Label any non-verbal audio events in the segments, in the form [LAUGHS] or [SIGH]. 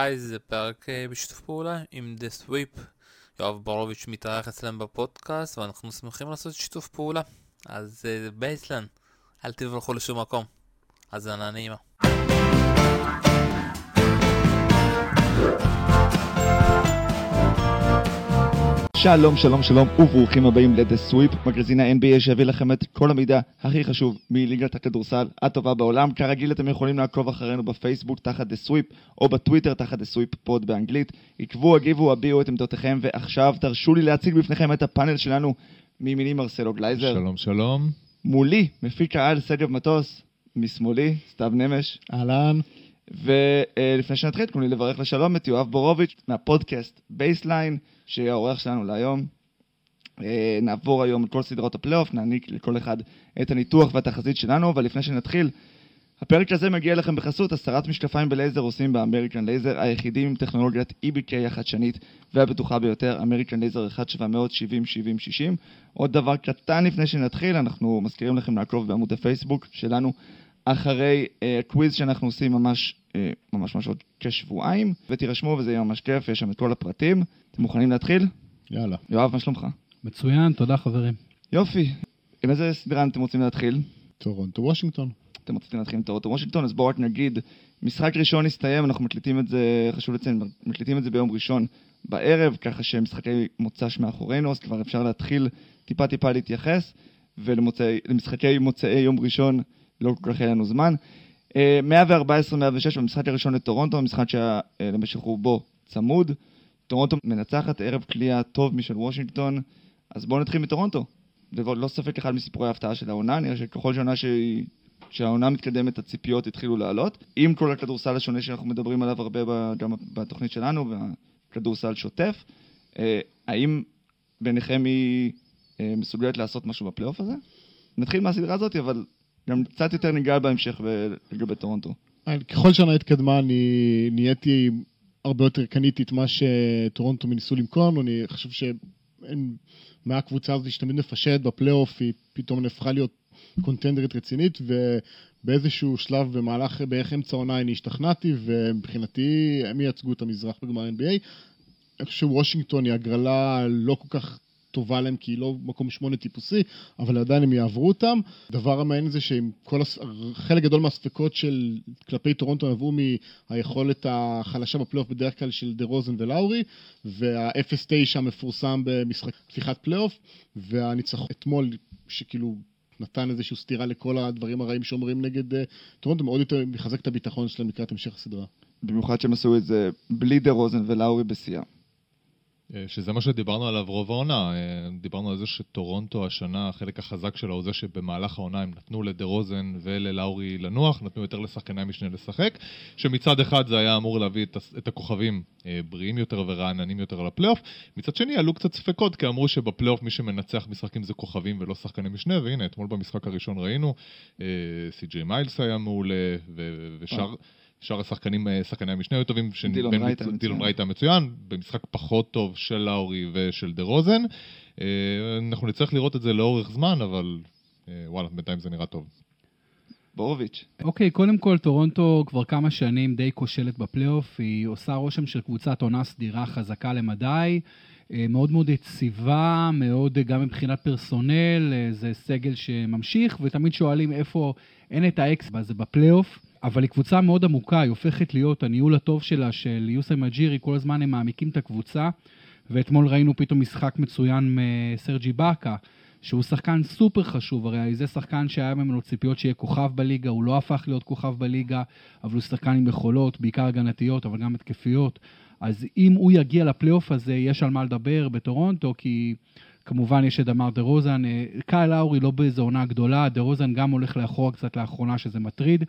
היי, זה פרק אה, בשיתוף פעולה עם The Sweep. יואב ברוביץ' מתארח אצלם בפודקאסט ואנחנו שמחים לעשות שיתוף פעולה. אז אה, בייסלן, אל תברחו לשום מקום. האזנה נעימה. שלום, שלום, שלום, וברוכים הבאים ל-The Sweep, מגזין ה-NBA שיביא לכם את כל המידע הכי חשוב מליגת הכדורסל הטובה בעולם. כרגיל אתם יכולים לעקוב אחרינו בפייסבוק תחת The Sweep, או בטוויטר תחת The Sweep Pod באנגלית. עקבו, הגיבו, הביעו את עמדותיכם, ועכשיו תרשו לי להציג בפניכם את הפאנל שלנו מימיני מרסלו גלייזר. שלום, שלום. מולי, מפיק-העל שגב מטוס, משמאלי, סתיו נמש. אהלן. ולפני שנתחיל, תנו לי לברך לשלום את יואב בורוביץ' מהפודקאסט בייסליין, שיהיה האורח שלנו להיום. אה, נעבור היום את כל סדרות הפלייאוף, נעניק לכל אחד את הניתוח והתחזית שלנו, אבל לפני שנתחיל, הפרק הזה מגיע לכם בחסות הסרת משקפיים בלייזר עושים באמריקן לייזר, היחידים עם טכנולוגיית EBK החדשנית והבטוחה ביותר, אמריקן לייזר 1-770-70-60. עוד דבר קטן לפני שנתחיל, אנחנו מזכירים לכם לעקוב בעמוד הפייסבוק שלנו אחרי uh, קוויז שאנחנו עושים ממש, uh, ממש ממש עוד כשבועיים, ותירשמו וזה יהיה ממש כיף, יש שם את כל הפרטים. אתם מוכנים להתחיל? יאללה. יואב, מה שלומך? מצוין, תודה חברים. יופי. עם איזה סדרה אתם רוצים להתחיל? טורונטו וושינגטון. אתם רוצים להתחיל עם טורונטו וושינגטון, אז בואו רק נגיד, משחק ראשון הסתיים, אנחנו מקליטים את זה, חשוב לציין, מקליטים את זה ביום ראשון בערב, ככה שמשחקי מוצ"ש מאחורינו, אז כבר אפשר להתחיל טיפה טיפה להתייחס, ולמשחקי מוצאי יום ראשון לא כל כך היה לנו זמן. 114-106 במשחק הראשון לטורונטו, המשחק שהיה אה, למשך רובו צמוד. טורונטו מנצחת ערב קליעה טוב משל וושינגטון, אז בואו נתחיל מטורונטו. זה ללא ספק אחד מסיפורי ההפתעה של העונה, נראה שככל שעונה שהיא... שהעונה מתקדמת הציפיות התחילו לעלות. עם כל הכדורסל השונה שאנחנו מדברים עליו הרבה גם בתוכנית שלנו, והכדורסל שוטף, אה, האם ביניכם היא אה, מסוגלת לעשות משהו בפלייאוף הזה? נתחיל מהסדרה הזאת, אבל גם קצת יותר ניגע בהמשך לגבי טורונטו. ככל שנה התקדמה, אני נהייתי הרבה יותר קניתי את מה שטורונטו ניסו למכור לנו, אני חושב שאין, מהקבוצה הזאת שתמיד מפשט בפלייאוף, היא פתאום נהפכה להיות קונטנדרית רצינית, ובאיזשהו שלב במהלך, בערך אמצע העונה אני השתכנעתי, ומבחינתי הם ייצגו את המזרח בגמר NBA. אני חושב שוושינגטון היא הגרלה לא כל כך טובה להם כי היא לא מקום שמונה טיפוסי, אבל עדיין הם יעברו אותם. דבר המעניין זה שעם כל, הס... חלק גדול מהספקות של כלפי טורונטו נבעו מהיכולת החלשה בפלייאוף בדרך כלל של דה רוזן ולאורי, וה-0-9 המפורסם במשחק פתיחת פלייאוף, והניצחון אתמול, שכאילו נתן איזושהי סתירה לכל הדברים הרעים שאומרים נגד uh, טורונטו, מאוד יותר מחזק את הביטחון שלהם לקראת המשך הסדרה. במיוחד שהם עשו את זה בלי דה רוזן ולאורי בשיאה. אה, שזה מה שדיברנו עליו רוב העונה. אה, דיברנו על זה שטורונטו השנה, החלק החזק שלה הוא זה שבמהלך העונה הם נתנו לדה רוזן וללאורי לנוח, נתנו יותר לשחקני המשנה לשחק, שמצד אחד זה היה אמור להביא את, הכוכבים אה, בריאים יותר ורעננים יותר לפלייאוף, מצד שני עלו קצת ספקות, כי אמרו שבפלייאוף מי שמנצח משחקים זה כוכבים ולא שחקני משנה, והנה, אתמול במשחק הראשון ראינו, סי.ג'יי מיילס היה מעולה, ושאר... שאר השחקנים, אה, שחקני המשנה היו טובים, דילון רייט המצוין, במשחק פחות טוב של לאורי ושל דה רוזן. אה, אנחנו נצטרך לראות את זה לאורך זמן, אבל אה, וואלה, בינתיים זה נראה טוב. בורוביץ'. אוקיי, okay, קודם כל, טורונטו כבר כמה שנים די כושלת בפלייאוף, היא עושה רושם של קבוצת עונה סדירה חזקה למדי, מאוד מאוד יציבה, מאוד גם מבחינת פרסונל, זה סגל שממשיך, ותמיד שואלים איפה אין את האקס הזה בפלייאוף. אבל היא קבוצה מאוד עמוקה, היא הופכת להיות הניהול הטוב שלה, של יוג'ירי מסאי, כל הזמן הם מעמיקים את הקבוצה, ואתמול ראינו פתאום משחק מצוין מסרג' איבאקה, שהוא שחקן סופר חשוב, הרי זה שחקן שהיה ממנו ציפיות שיהיה כוכב בליגה, הוא לא הפך להיות כוכב בליגה, אבל הוא שחקן עם יכולות, בעיקר הגנתיות, אבל גם התקפיות. אז אם הוא יגיע לפלייאוף הזה, יש על מה לדבר בטורונטו, כי כמובן יש את דמר דה רוזן. אה, קייל לאורי לא באיזו עונה גדולה, דה רוזן גם הולך לאחורה קצת לאחרונה, שזה מטריד.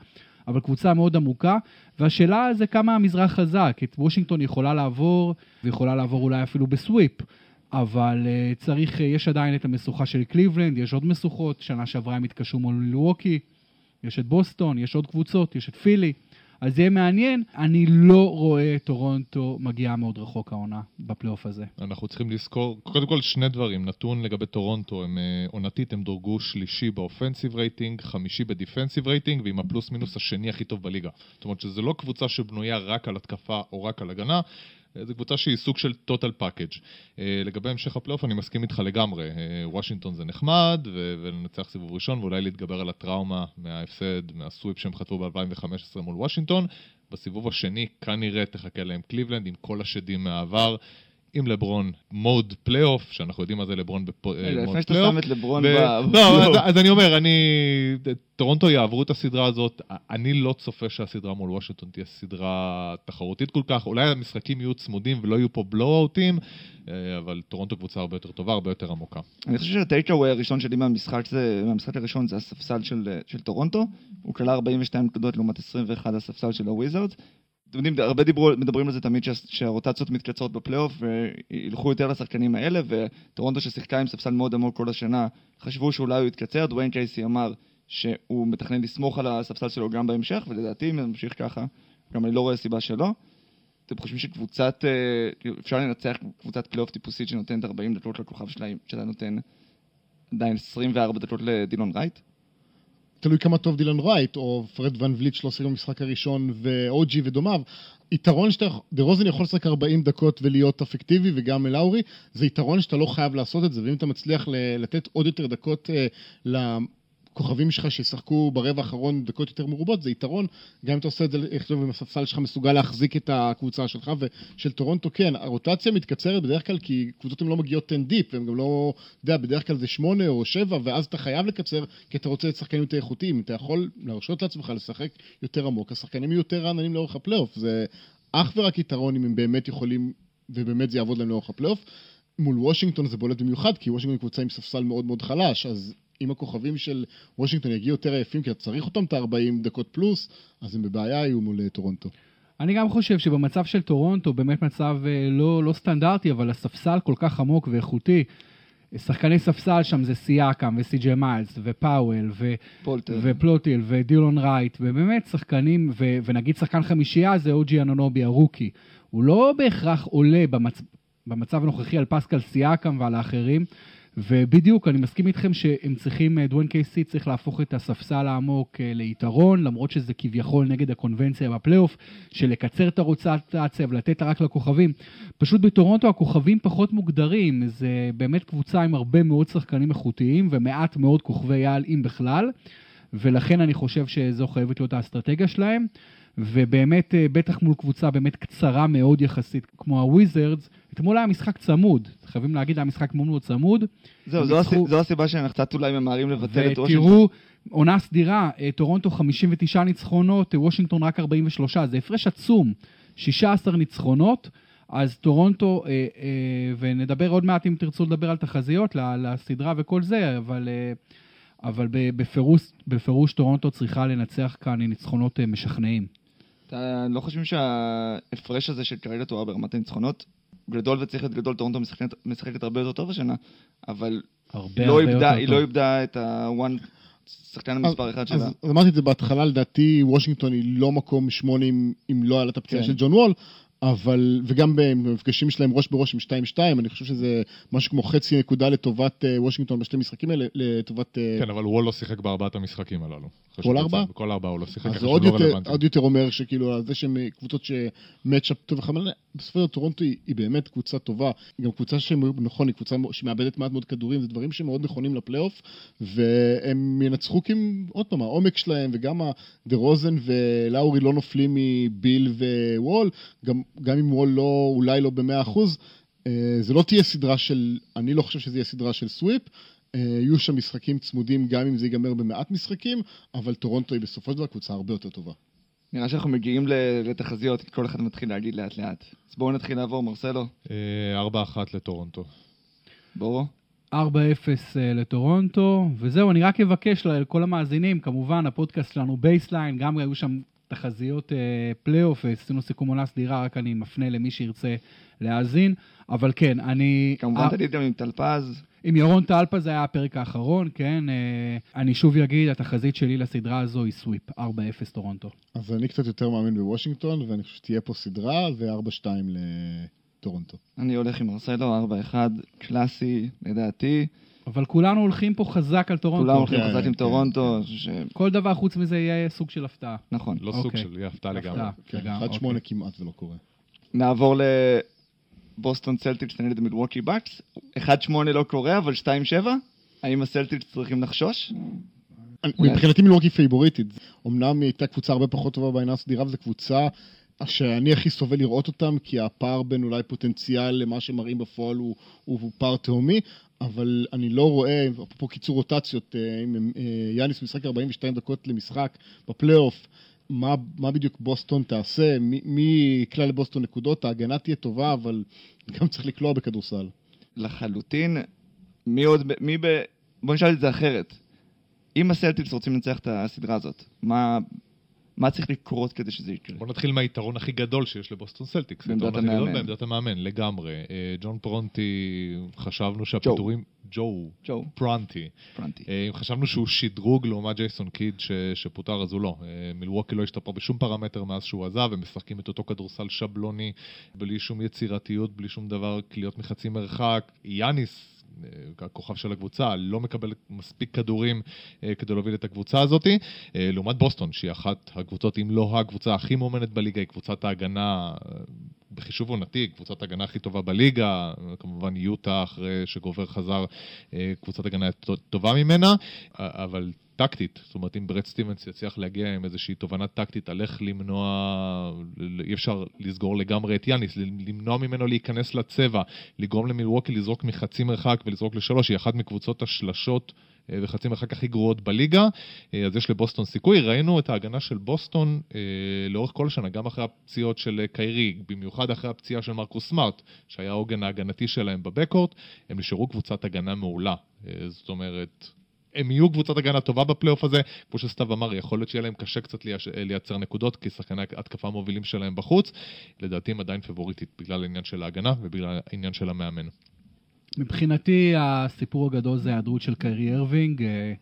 אבל קבוצה מאוד עמוקה, והשאלה זה כמה המזרח חזק. את וושינגטון יכולה לעבור, ויכולה לעבור אולי אפילו ב sweep, אבל uh, צריך, uh, יש עדיין את המשוכה של קליבלנד, יש עוד משוכות, שנה שעברה הם התקשרו מול מילווקי, יש את בוסטון, יש עוד קבוצות, יש את פילי. אז זה יהיה מעניין. אני לא רואה את טורונטו מגיעה מאוד רחוק העונה בפלייאוף הזה. אנחנו צריכים לזכור, קודם כל שני דברים, נתון לגבי טורונטו, הם אה, עונתית הם דורגו שלישי ב offensive rating, חמישי ב defensive rating, ועם הפלוס מינוס השני הכי טוב בליגה. זאת אומרת שזו לא קבוצה שבנויה רק על התקפה או רק על הגנה, זו קבוצה שהיא סוג של total package. אה, לגבי המשך הפלייאוף אני מסכים איתך לגמרי, אה, וושינגטון זה נחמד, ו- ולנצח סיבוב ראשון, ואולי להתגבר על הטראומה מההפסד, מה sweep שהם חטפו ב-2015 מול וושינגטון. בסיבוב השני כנראה תחכה להם קליבלנד עם כל השדים מהעבר. עם לברון mode פלייאוף, שאנחנו יודעים מה זה לברון בפלייאוף. רגע, לפני שאתה שם את לברון ב... לא. אז, אני אומר, אני... טורונטו יעברו את הסדרה הזאת, אני לא צופה שהסדרה מול וושינגטון תהיה סדרה תחרותית כל כך, אולי המשחקים יהיו צמודים ולא יהיו פה blowout-ים, אה, אבל טורונטו קבוצה הרבה יותר טובה, הרבה יותר עמוקה. אני חושב שה takeaway הראשון שלי מהמשחק, זה, מהמשחק הראשון זה הספסל של, של טורונטו. הוא כלל 42 נקודות לעומת 21 הספסל של הוויזארדס. אתם יודעים, הרבה דיברו, מדברים על זה תמיד שה, שהרוטציות מתקצרות בפלייאוף וילכו יותר לשחקנים האלה, וטורונטו ששיחקה עם ספסל מאוד עמוק כל השנה, חשבו שאולי הוא יתקצר. דוויין קייסי אמר שהוא מתכנן לסמוך על הספסל שלו גם בהמשך, ולדעתי אם זה ממשיך ככה, גם אני לא רואה סיבה שלא. אתם חושבים שקבוצת, אה, אפשר לנצח קבוצת פלייאוף טיפוסית שנותנת 40 דקות לכוכב שלהם, שאתה נותן עדיין 24 דקות לדלון רייט? תלוי כמה טוב דלון רייט, או פרד ון וליט שלא שיחק במשחק הראשון, ואוג'י ודומיו. יתרון שאתה, דה רוזן יכול לשחק 40 דקות ולהיות אפקטיבי, וגם לאורי, זה יתרון שאתה לא חייב לעשות את זה, ואם אתה מצליח לתת עוד יותר דקות אה, לכוכבים שלך שישחקו ברבע האחרון דקות יותר מרובות, זה יתרון, גם אם אתה עושה את זה, איך שאומרים, אם הספסל שלך מסוגל להחזיק את הקבוצה שלך, ושל טורונטו כן, הרוטציה מתקצרת בדרך כלל כי קבוצות הן לא מגיעות 10 deep, והן גם לא, אתה יודע, בדרך כלל זה 8 או 7, ואז אתה חייב לקצר, כי אתה רוצה את שחקנים יותר איכותיים, אתה יכול להרשות לעצמך לשחק יותר עמוק, השחקנים יהיו יותר רעננים לאורך הפלייאוף, זה אך ורק יתרון אם הם באמת יכולים, ובאמת זה יעבוד להם לאורך הפלייאוף. מול וושינגטון זה בולט במיוחד, כי וושינגטון היא קבוצה עם ספסל מאוד מאוד חלש, אז אם הכוכבים של וושינגטון יגיעו יותר עייפים, כי אתה צריך אותם את ה-40 דקות פלוס, אז הם בבעיה יהיו מול אה, טורונטו. אני גם חושב שבמצב של טורונטו, באמת מצב אה, לא, לא סטנדרטי, אבל הספסל כל כך עמוק ואיכותי. שחקני ספסל שם זה סיאקם וסי.ג'י מיילס ופאוול ו-. ופלטל ודלון רייט, ובאמת שחקנים, ו- ונגיד שחקן חמישייה זה אוג'י אנונובי ה rookie. הוא לא בהכרח עולה במצ... במצב הנוכחי על פסקל סיאקם ועל האחרים, ובדיוק, אני מסכים איתכם שהם צריכים, אה, דווין קייסי צריך להפוך את הספסל העמוק אה, ליתרון, למרות שזה כביכול נגד הקונבנציה בפלייאוף, של לקצר את הרוטציה ולתת רק לכוכבים. פשוט בטורונטו הכוכבים פחות מוגדרים, זה באמת קבוצה עם הרבה מאוד שחקנים איכותיים ומעט מאוד כוכבי על, אם בכלל, ולכן אני חושב שזו חייבת להיות האסטרטגיה שלהם. ובאמת, אה, בטח מול קבוצה באמת קצרה מאוד יחסית, כמו הוויזרדס, אתמול היה משחק צמוד, חייבים להגיד, היה משחק מאוד מאוד צמוד. זהו, זו, ניצחו- זו הסיבה שאנחנו קצת אולי ממהרים לבטל את וושינגטון. ותראו, עונה סדירה, אה, טורונטו 59 ניצחונות, אה, וושינגטון רק 43, זה הפרש עצום, 16 ניצחונות. אז טורונטו, אה, אה, ונדבר עוד מעט אם תרצו לדבר על תחזיות לסדרה וכל זה, אבל, אה, אבל בפירוש, בפירוש טורונטו צריכה לנצח כאן ניצחונות משכנעים. אתה לא חושבים שההפרש הזה של כרגע תואר ברמת הניצחונות גדול וצריך להיות גדול, טורונטו משחקת, משחקת הרבה יותר טוב השנה, אבל הרבה לא הרבה איבדה, יותר היא טוב. לא איבדה את הוואן, שחקן המספר אחד שלה. אז אמרתי את זה בהתחלה, לדעתי וושינגטון היא לא מקום שמונה אם, אם לא היה לה את הפציעה כן. של ג'ון וול, אבל, וגם במפגשים שלהם ראש בראש עם 2-2, אני חושב שזה משהו כמו חצי נקודה לטובת אה, וושינגטון בשתי משחקים האלה, לטובת... אה, כן, אבל וול לא שיחק בארבעת המשחקים הללו. כל ארבע? בכל ארבע הוא לא שיחק, אז עוד לא יותר. עוד יותר אומר שכאילו, זה שהם קבוצות שמצ'אפ טוב אחד, בסופו של טורונטו היא, היא באמת קבוצה טובה. היא גם קבוצה שנכון, היא קבוצה שמאבדת מעט מאוד כדורים, זה דברים שמאוד נכונים לפלייאוף, והם ינצחו כי הם, עוד פעם, העומק שלהם, וגם דה רוזן ולאורי לא נופלים מביל וול, גם, גם אם וול לא, אולי לא במאה אחוז, אה, זה לא תהיה סדרה של, אני לא חושב שזה יהיה סדרה של sweep. אה, יהיו שם משחקים צמודים גם אם זה ייגמר במעט משחקים, אבל טורונטו היא בסופו של דבר קבוצה הרבה יותר טובה. נראה שאנחנו מגיעים לתחזיות, כל אחד מתחיל להגיד לאט לאט. אז בואו נתחיל לעבור, מרסלו, אה, ארבע אחת לטורונטו. בורו. 4-0 אה, לטורונטו, וזהו, אני רק אבקש לכל המאזינים, כמובן, הפודקאסט שלנו בייסליין, גם היו שם תחזיות אה, פלייאוף, ועשינו סיכום עונה סדירה, רק אני מפנה למי שירצה להאזין. אבל כן, אני... כמובן אה, תגיד גם עם טלפז. עם ירון טלפה זה היה הפרק האחרון, כן. אה, אני שוב אגיד, התחזית שלי לסדרה הזו היא sweep, 4-0 טורונטו. אז אני קצת יותר מאמין בוושינגטון, ואני חושב שתהיה פה סדרה, ו-4-2 לטורונטו. אני הולך עם מרסלו, 4-1, קלאסי, לדעתי. אבל כולנו הולכים פה חזק על טורונטו. כולם הולכים כן, חזק עם כן, טורונטו. כל דבר חוץ מזה יהיה סוג של הפתעה. נכון. לא סוג אוקיי. של, יהיה הפתעה לגמרי. הפתעה, כן, 1-8 אוקיי. כמעט זה לא קורה. נעבור לבוסטון סלטיקס נגד מילווקי בקס. 1-8 לא קורה, אבל 2-7? האם הסלטיקס צריכים לחשוש? מבחינתי מילווקי פייבוריטית. אמנם היא הייתה קבוצה הרבה פחות טובה בעונה הסדירה, וזו קבוצה שאני הכי סובל לראות אותם, כי הפער בין אולי פוטנציאל למה שמראים בפועל הוא, הוא פער תהומי, אבל אני לא רואה, אפרופו קיצור רוטציות, אה, אם אה, יאניס משחק 42 דקות למשחק בפלייאוף, מה, מה בדיוק בוסטון תעשה, מי, יקלע לבוסטון נקודות, ההגנה תהיה טובה, אבל גם צריך לקלוע בכדורסל. לחלוטין. מי עוד, מי ב... בוא נשאל את זה אחרת. אם הסלטיקס רוצים לנצח את הסדרה הזאת, מה, מה צריך לקרות כדי שזה יקרה? בוא נתחיל מהיתרון הכי גדול שיש לבוסטון סלטיקס. בעמדת המאמן. בעמדת המאמן, לגמרי. אה, ג'ון פרונטי, חשבנו שהפיטורים... ג'ו. ג'ו, פרונטי. פרנטי. אה, אם חשבנו שהוא שדרוג לעומת ג'ייסון קיד ש, שפוטר, אז הוא לא. אה, מילווקי לא השתפר בשום פרמטר מאז שהוא עזב, הם משחקים את אותו כדורסל שבלוני, בלי שום יצירתיות, בלי שום דבר, קליעות מחצי מרחק. יאניס, הכוכב של הקבוצה, לא מקבל מספיק כדורים אה, כדי להוביל את הקבוצה הזאת. אה, לעומת בוסטון, שהיא אחת הקבוצות, אם לא הקבוצה הכי מאומנת בליגה, היא קבוצת ההגנה, אה, בחישוב עונתי, קבוצת ההגנה הכי טובה בליגה, כמובן יוטה אחרי שגובר חזר, אה, קבוצת הגנה טובה ממנה, אבל טקטית, זאת אומרת אם ברד סטיבנס יצליח להגיע עם איזושהי תובנה טקטית על איך למנוע, אי אפשר לסגור לגמרי את יאניס, למנוע ממנו להיכנס לצבע, לגרום למילווקי לזרוק מחצי מרחק ולזרוק לשלוש, היא אחת מקבוצות השלשות וחצי מרחק הכי גרועות בליגה, אה, אז יש לבוסטון סיכוי. ראינו את ההגנה של בוסטון אה, לאורך כל השנה, גם אחרי הפציעות של אה, קיירי, במיוחד אחרי הפציעה של מרקוס סמארט, שהיה העוגן ההגנתי שלהם ב backcourt, הם נשארו קבוצת הגנה מעולה. אה, זאת אומרת, הם יהיו קבוצת הגנה טובה בפלייאוף הזה, כמו שסתיו אמר, יכול להיות שיהיה להם קשה קצת לייצר נקודות, כי שחקני התקפה המובילים שלהם בחוץ. לדעתי הם עדיין פבוריטית בגלל העניין של ההגנה ובגלל העניין של המאמן. מבחינתי הסיפור הגדול זה ההיעדרות של קיירי אירווינג. אה,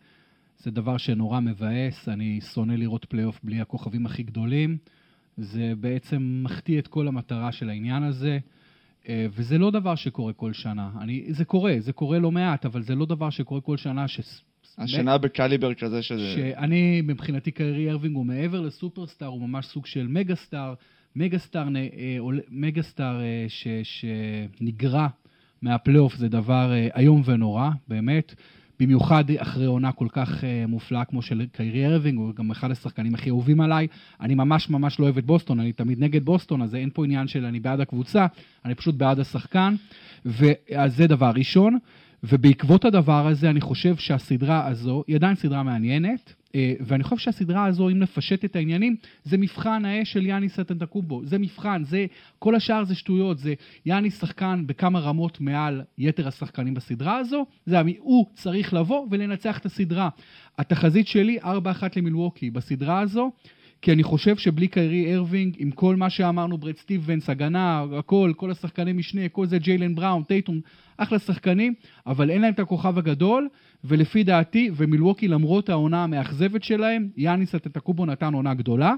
זה דבר שנורא מבאס, אני שונא לראות פלייאוף בלי הכוכבים הכי גדולים. זה בעצם מחטיא את כל המטרה של העניין הזה, אה, וזה לא דבר שקורה כל שנה. אני, זה קורה, זה קורה לא מעט, אבל זה לא דבר שקורה כל שנה. ש... השנה בקליבר כזה שזה... שאני, מבחינתי קיירי אירווינג הוא מעבר ל superstar, הוא ממש סוג של mega star, mega star, אה, mega star ש, שנגרע מהפלייאוף זה דבר אה, איום ונורא, באמת. במיוחד אחרי עונה כל כך אה, מופלאה כמו של קיירי אירווינג, הוא גם אחד השחקנים הכי אהובים עליי. אני ממש ממש לא אוהב את בוסטון, אני תמיד נגד בוסטון, אז אין פה עניין של אני בעד הקבוצה, אני פשוט בעד השחקן. ואז זה דבר ראשון. ובעקבות הדבר הזה, אני חושב שהסדרה הזו היא עדיין סדרה מעניינת, ואני חושב שהסדרה הזו, אם לפשט את העניינים, זה מבחן האש של יאניס אנטטוקומפו. זה מבחן, זה, כל השאר זה שטויות, זה יאניס שחקן בכמה רמות מעל יתר השחקנים בסדרה הזו, זה הוא צריך לבוא ולנצח את הסדרה. התחזית שלי, 4-1 למילווקי בסדרה הזו. כי אני חושב שבלי קיירי אירווינג, עם כל מה שאמרנו, ברד סטיבנס, הגנה, הכל, כל השחקני משנה, כל זה ג'יילן בראון, טייטום, אחלה שחקנים, אבל אין להם את הכוכב הגדול, ולפי דעתי, ומילווקי למרות העונה המאכזבת שלהם, יאניס אנטטוקומפו נתן עונה גדולה,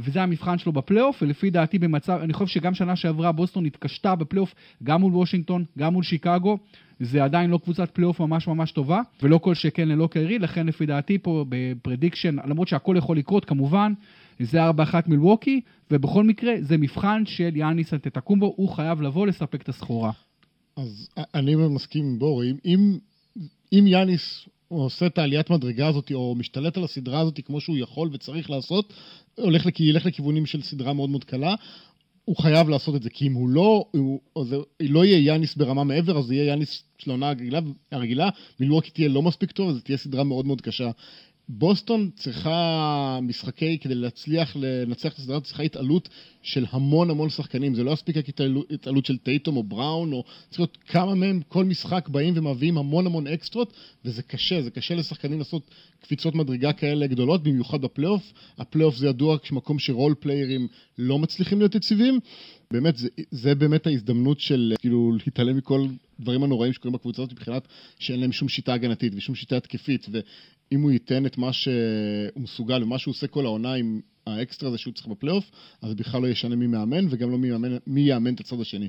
וזה המבחן שלו בפלייאוף, ולפי דעתי במצב, אני חושב שגם שנה שעברה בוסטון התקשתה בפלייאוף, גם מול וושינגטון, גם מול שיקגו, זה עדיין לא קבוצת פלייאוף ממש ממש טובה, ולא כל שכן ללא קיירי, לכן לפי דעתי פה ב prediction, למרות שהכל יכול לקרות כמובן, זה 4-1 מילווקי, ובכל מקרה זה מבחן של יאניס אנטטוקומפו, הוא חייב לבוא לספק את הסחורה. אז אני מסכים עם בור, אם, אם, אם יאניס עושה את העליית מדרגה הזאת, או משתלט על הסדרה הזאת כמו שהוא יכול וצריך לעשות, הולך, לכ- ילך לכיוונים של סדרה מאוד מאוד קלה, הוא חייב לעשות את זה, כי אם הוא לא, הוא, זה לא יהיה יאניס ברמה מעבר, אז זה יהיה יאניס של העונה הרגילה, מילווקי תהיה לא מספיק טוב, אז זו תהיה סדרה מאוד מאוד קשה. בוסטון צריכה משחקי, כדי להצליח לנצח את הסדרה, צריכה התעלות של המון המון שחקנים. זה לא יספיק רק התעלות- התעלות של טייטום או בראון, או צריך להיות כמה מהם כל משחק באים ומביאים המון המון אקסטרות, וזה קשה, זה קשה לשחקנים לעשות קפיצות מדרגה כאלה גדולות, במיוחד בפלייאוף. הפלייאוף זה ידוע כמקום ש role player ים לא מצליחים להיות יציבים. באמת, זה, זה באמת ההזדמנות של כאילו להתעלם מכל הדברים הנוראים שקורים בקבוצה הזאת מבחינת שאין להם שום שיטה הגנתית ושום שיטה התקפית, ואם הוא ייתן את מה שהוא מסוגל ומה שהוא עושה כל העונה עם האקסטרה הזה שהוא צריך בפלייאוף, אז בכלל לא ישנה מי מאמן וגם לא מי יאמן, מי יאמן את הצד השני.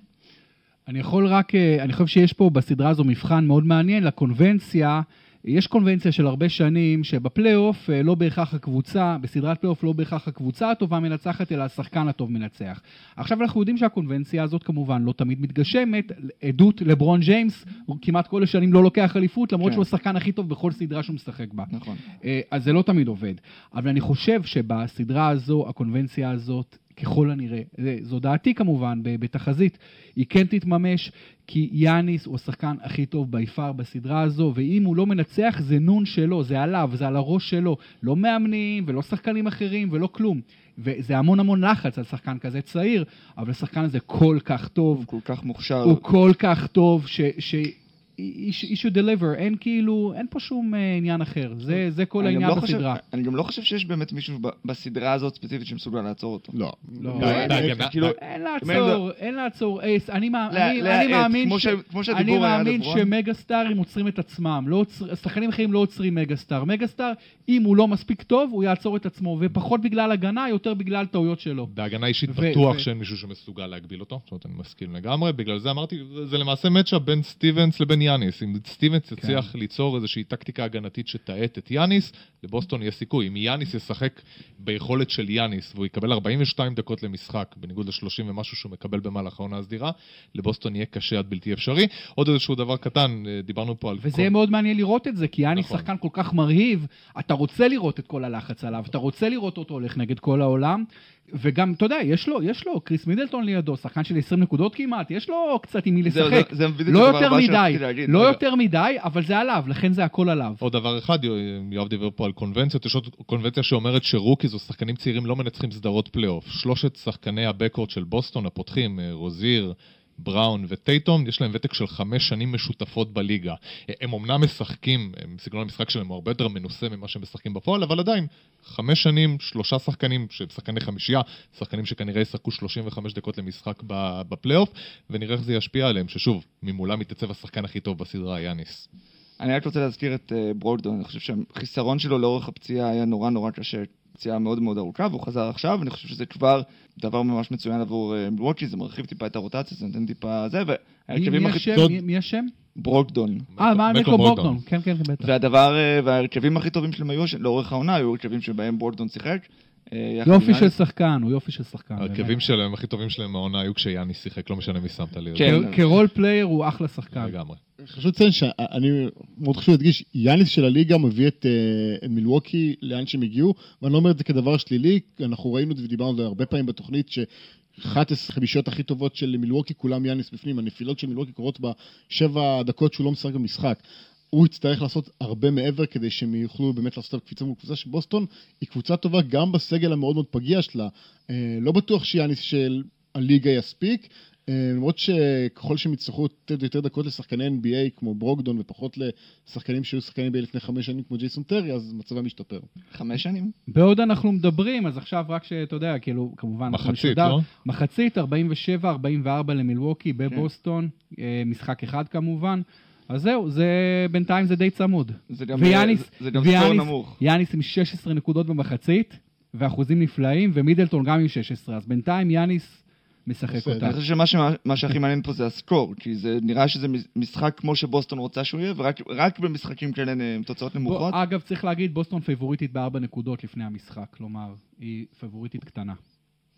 אני יכול רק, אה, אני חושב שיש פה בסדרה הזו מבחן מאוד מעניין לקונבנציה. יש קונבנציה של הרבה שנים שבפלייאוף אה, לא בהכרח הקבוצה, בסדרת פלייאוף לא בהכרח הקבוצה הטובה מנצחת, אלא השחקן הטוב מנצח. עכשיו אנחנו יודעים שהקונבנציה הזאת כמובן לא תמיד מתגשמת. עדות לברון ג'יימס, הוא כמעט כל השנים לא לוקח אליפות, למרות כן. שהוא השחקן הכי טוב בכל סדרה שהוא משחק בה. נכון. אה, אז זה לא תמיד עובד. אבל אני חושב שבסדרה הזו, הקונבנציה הזאת, ככל הנראה, זו דעתי כמובן, בתחזית, היא כן תתממש, כי יאניס הוא השחקן הכי טוב בי פאר בסדרה הזו, ואם הוא לא מנצח, זה נון שלו, זה עליו, זה על הראש שלו. לא מאמנים ולא שחקנים אחרים ולא כלום. וזה המון המון לחץ על שחקן כזה צעיר, אבל השחקן הזה כל כך טוב, הוא כל כך מוכשר. הוא כל כך טוב, ש... ש... should deliver, אין כאילו, אין פה שום אה, עניין אחר, זה, זה כל העניין לא חושב- בסדרה. אני גם לא חושב שיש באמת מישהו ב- בסדרה הזאת ספציפית שמסוגל לעצור אותו. לא. לא. אה, בהגנה- כאילו, אין לעצור, אין לעצור, אייס, אני מא- לה- אני- להאט, אני מאמין כמו ש- ש- כמו אני מאמין. שמגה סטארים עוצרים את עצמם, לא שחקנים אחרים לא עוצרים מגה סטאר. מגה סטאר, אם הוא לא מספיק טוב, הוא יעצור את עצמו, ופחות בגלל הגנה, יותר בגלל טעויות שלו. בהגנה אישית בטוח שאין מישהו שמסוגל להגביל אותו, זאת אומרת, אני מסכים לגמרי, בגלל זה אמרתי, זה- זה למעשה מצ'אפ בין סטיבנס לבין יאניס. אם סטיבנס יצליח ליצור איזושהי טקטיקה הגנתית שתאט את יאניס, לבוסטון יש סיכוי. אם יאניס ישחק ביכולת של יאניס, והוא יקבל 42 דקות למשחק, בניגוד ל-30 ומשהו שהוא מקבל במהלך העונה הסדירה, לבוסטון יהיה קשה עד בלתי אפשרי. עוד איזשהו דבר קטן, אה, דיברנו פה על... וזה כל- יהיה מאוד מעניין לראות את זה, כי יאניס נכון. שחקן כל כך מרהיב, אתה רוצה לראות את כל הלחץ עליו, אתה רוצה לראות אותו הולך נגד כל העולם, וגם, אתה יודע, יש לו, יש לו, קריס מידלטון לידו, שחקן של 20 נקודות כמעט, יש לו קצת עם מי לשחק. זה- זה בדיוק לא יותר מדי. לא. יותר מדי, אבל זה עליו, לכן זה הכל עליו. עוד דבר אחד, יואב דיבר פה על קונבנציות, יש עוד קונבנציה שאומרת ש rookies או שחקנים צעירים לא מנצחים סדרות פלייאוף. שלושת שחקני ה backcourt של בוסטון הפותחים, אה, רוזיר, בראון וטייטום, יש להם ותק של חמש שנים משותפות בליגה. הם אמנם משחקים, סגנון המשחק שלהם הוא הרבה יותר מנוסה ממה שהם משחקים בפועל, אבל עדיין, חמש שנים, שלושה שחקנים, שחקני חמישייה, שחקנים שכנראה ישחקו 35 דקות למשחק בפלייאוף, ונראה איך זה ישפיע עליהם, ששוב, ממולם מתייצב השחקן הכי טוב בסדרה, יאניס. אני רק רוצה להזכיר את אה, ברוקדון, אני חושב שהחיסרון שלו לאורך הפציעה היה נורא נורא קשה. פציעה מאוד מאוד ארוכה, והוא חזר עכשיו, אני חושב שזה כבר דבר ממש מצוין עבור אה, מילווקי, זה מרחיב טיפה את הרוטציה, זה נותן טיפה זה, וההרכבים מי הכי... מי- השם? ברוקדון. אה, מה, מקו ברוקדון. כן, כן, כן, בטח. והדבר, אה, וההרכבים הכי טובים שלהם היו, לאורך העונה, היו הרכבים שבהם ברוקדון שיחק. אה, יופי של. שחקן, הוא יופי של שחקן. באמת. ההרכבים שלהם, הכי טובים שלהם מהעונה היו כשיאניס שיחק, לא משנה מי שמת לי. כן. כ role player הוא אחלה שחקן. לגמרי. חשוב לציין שאני מאוד חשוב להדגיש, יאניס של הליגה מביא את, אה, את מילווקי לאן שהם הגיעו, ואני לא אומר את זה כדבר שלילי, אנחנו ראינו את זה ודיברנו על זה הרבה פעמים בתוכנית, שאחת החמישיות הכי טובות של מילווקי, כולם יאניס בפנים, הנפילות של מילווקי קורות בשבע דקות שהוא לא משחק במשחק. הוא יצטרך לעשות הרבה מעבר כדי שהם יוכלו באמת לעשות את הקפיצה מול קבוצה של בוסטון, היא קבוצה טובה גם בסגל המאוד מאוד פגיע שלה. אה, לא בטוח שיאניס של הליגה יספיק, אה, למרות שככל שהם יצטרכו לתת יותר דקות לשחקני NBA כמו ברוקדון ופחות לשחקנים שהיו שחקני NBA לפני חמש שנים כמו ג'ייסון טרי, אז מצבם משתפר. חמש שנים? בעוד אנחנו מדברים, אז עכשיו רק שאתה יודע, כאילו, כמובן, מחצית, לא? מחצית, 47-44 למילווקי בבוסטון, אה, משחק אחד כמובן. אז זהו, זה, בינתיים זה די צמוד. זה גם, ויאניס, זה, זה גם score ויאניס, נמוך. יאניס עם 16 נקודות במחצית, ואחוזים נפלאים, ומידלטון גם עם 16, אז בינתיים יאניס משחק בסדר. אותה. אני חושב שמה שמה- מה שהכי מעניין פה זה ה score, כי זה נראה שזה מש- משחק כמו שבוסטון רוצה שהוא יהיה, ורק רק במשחקים כאלה עם תוצאות נמוכות. בוא, אגב, צריך להגיד, בוסטון פייבוריטית בארבע נקודות לפני המשחק, כלומר, היא פייבוריטית קטנה.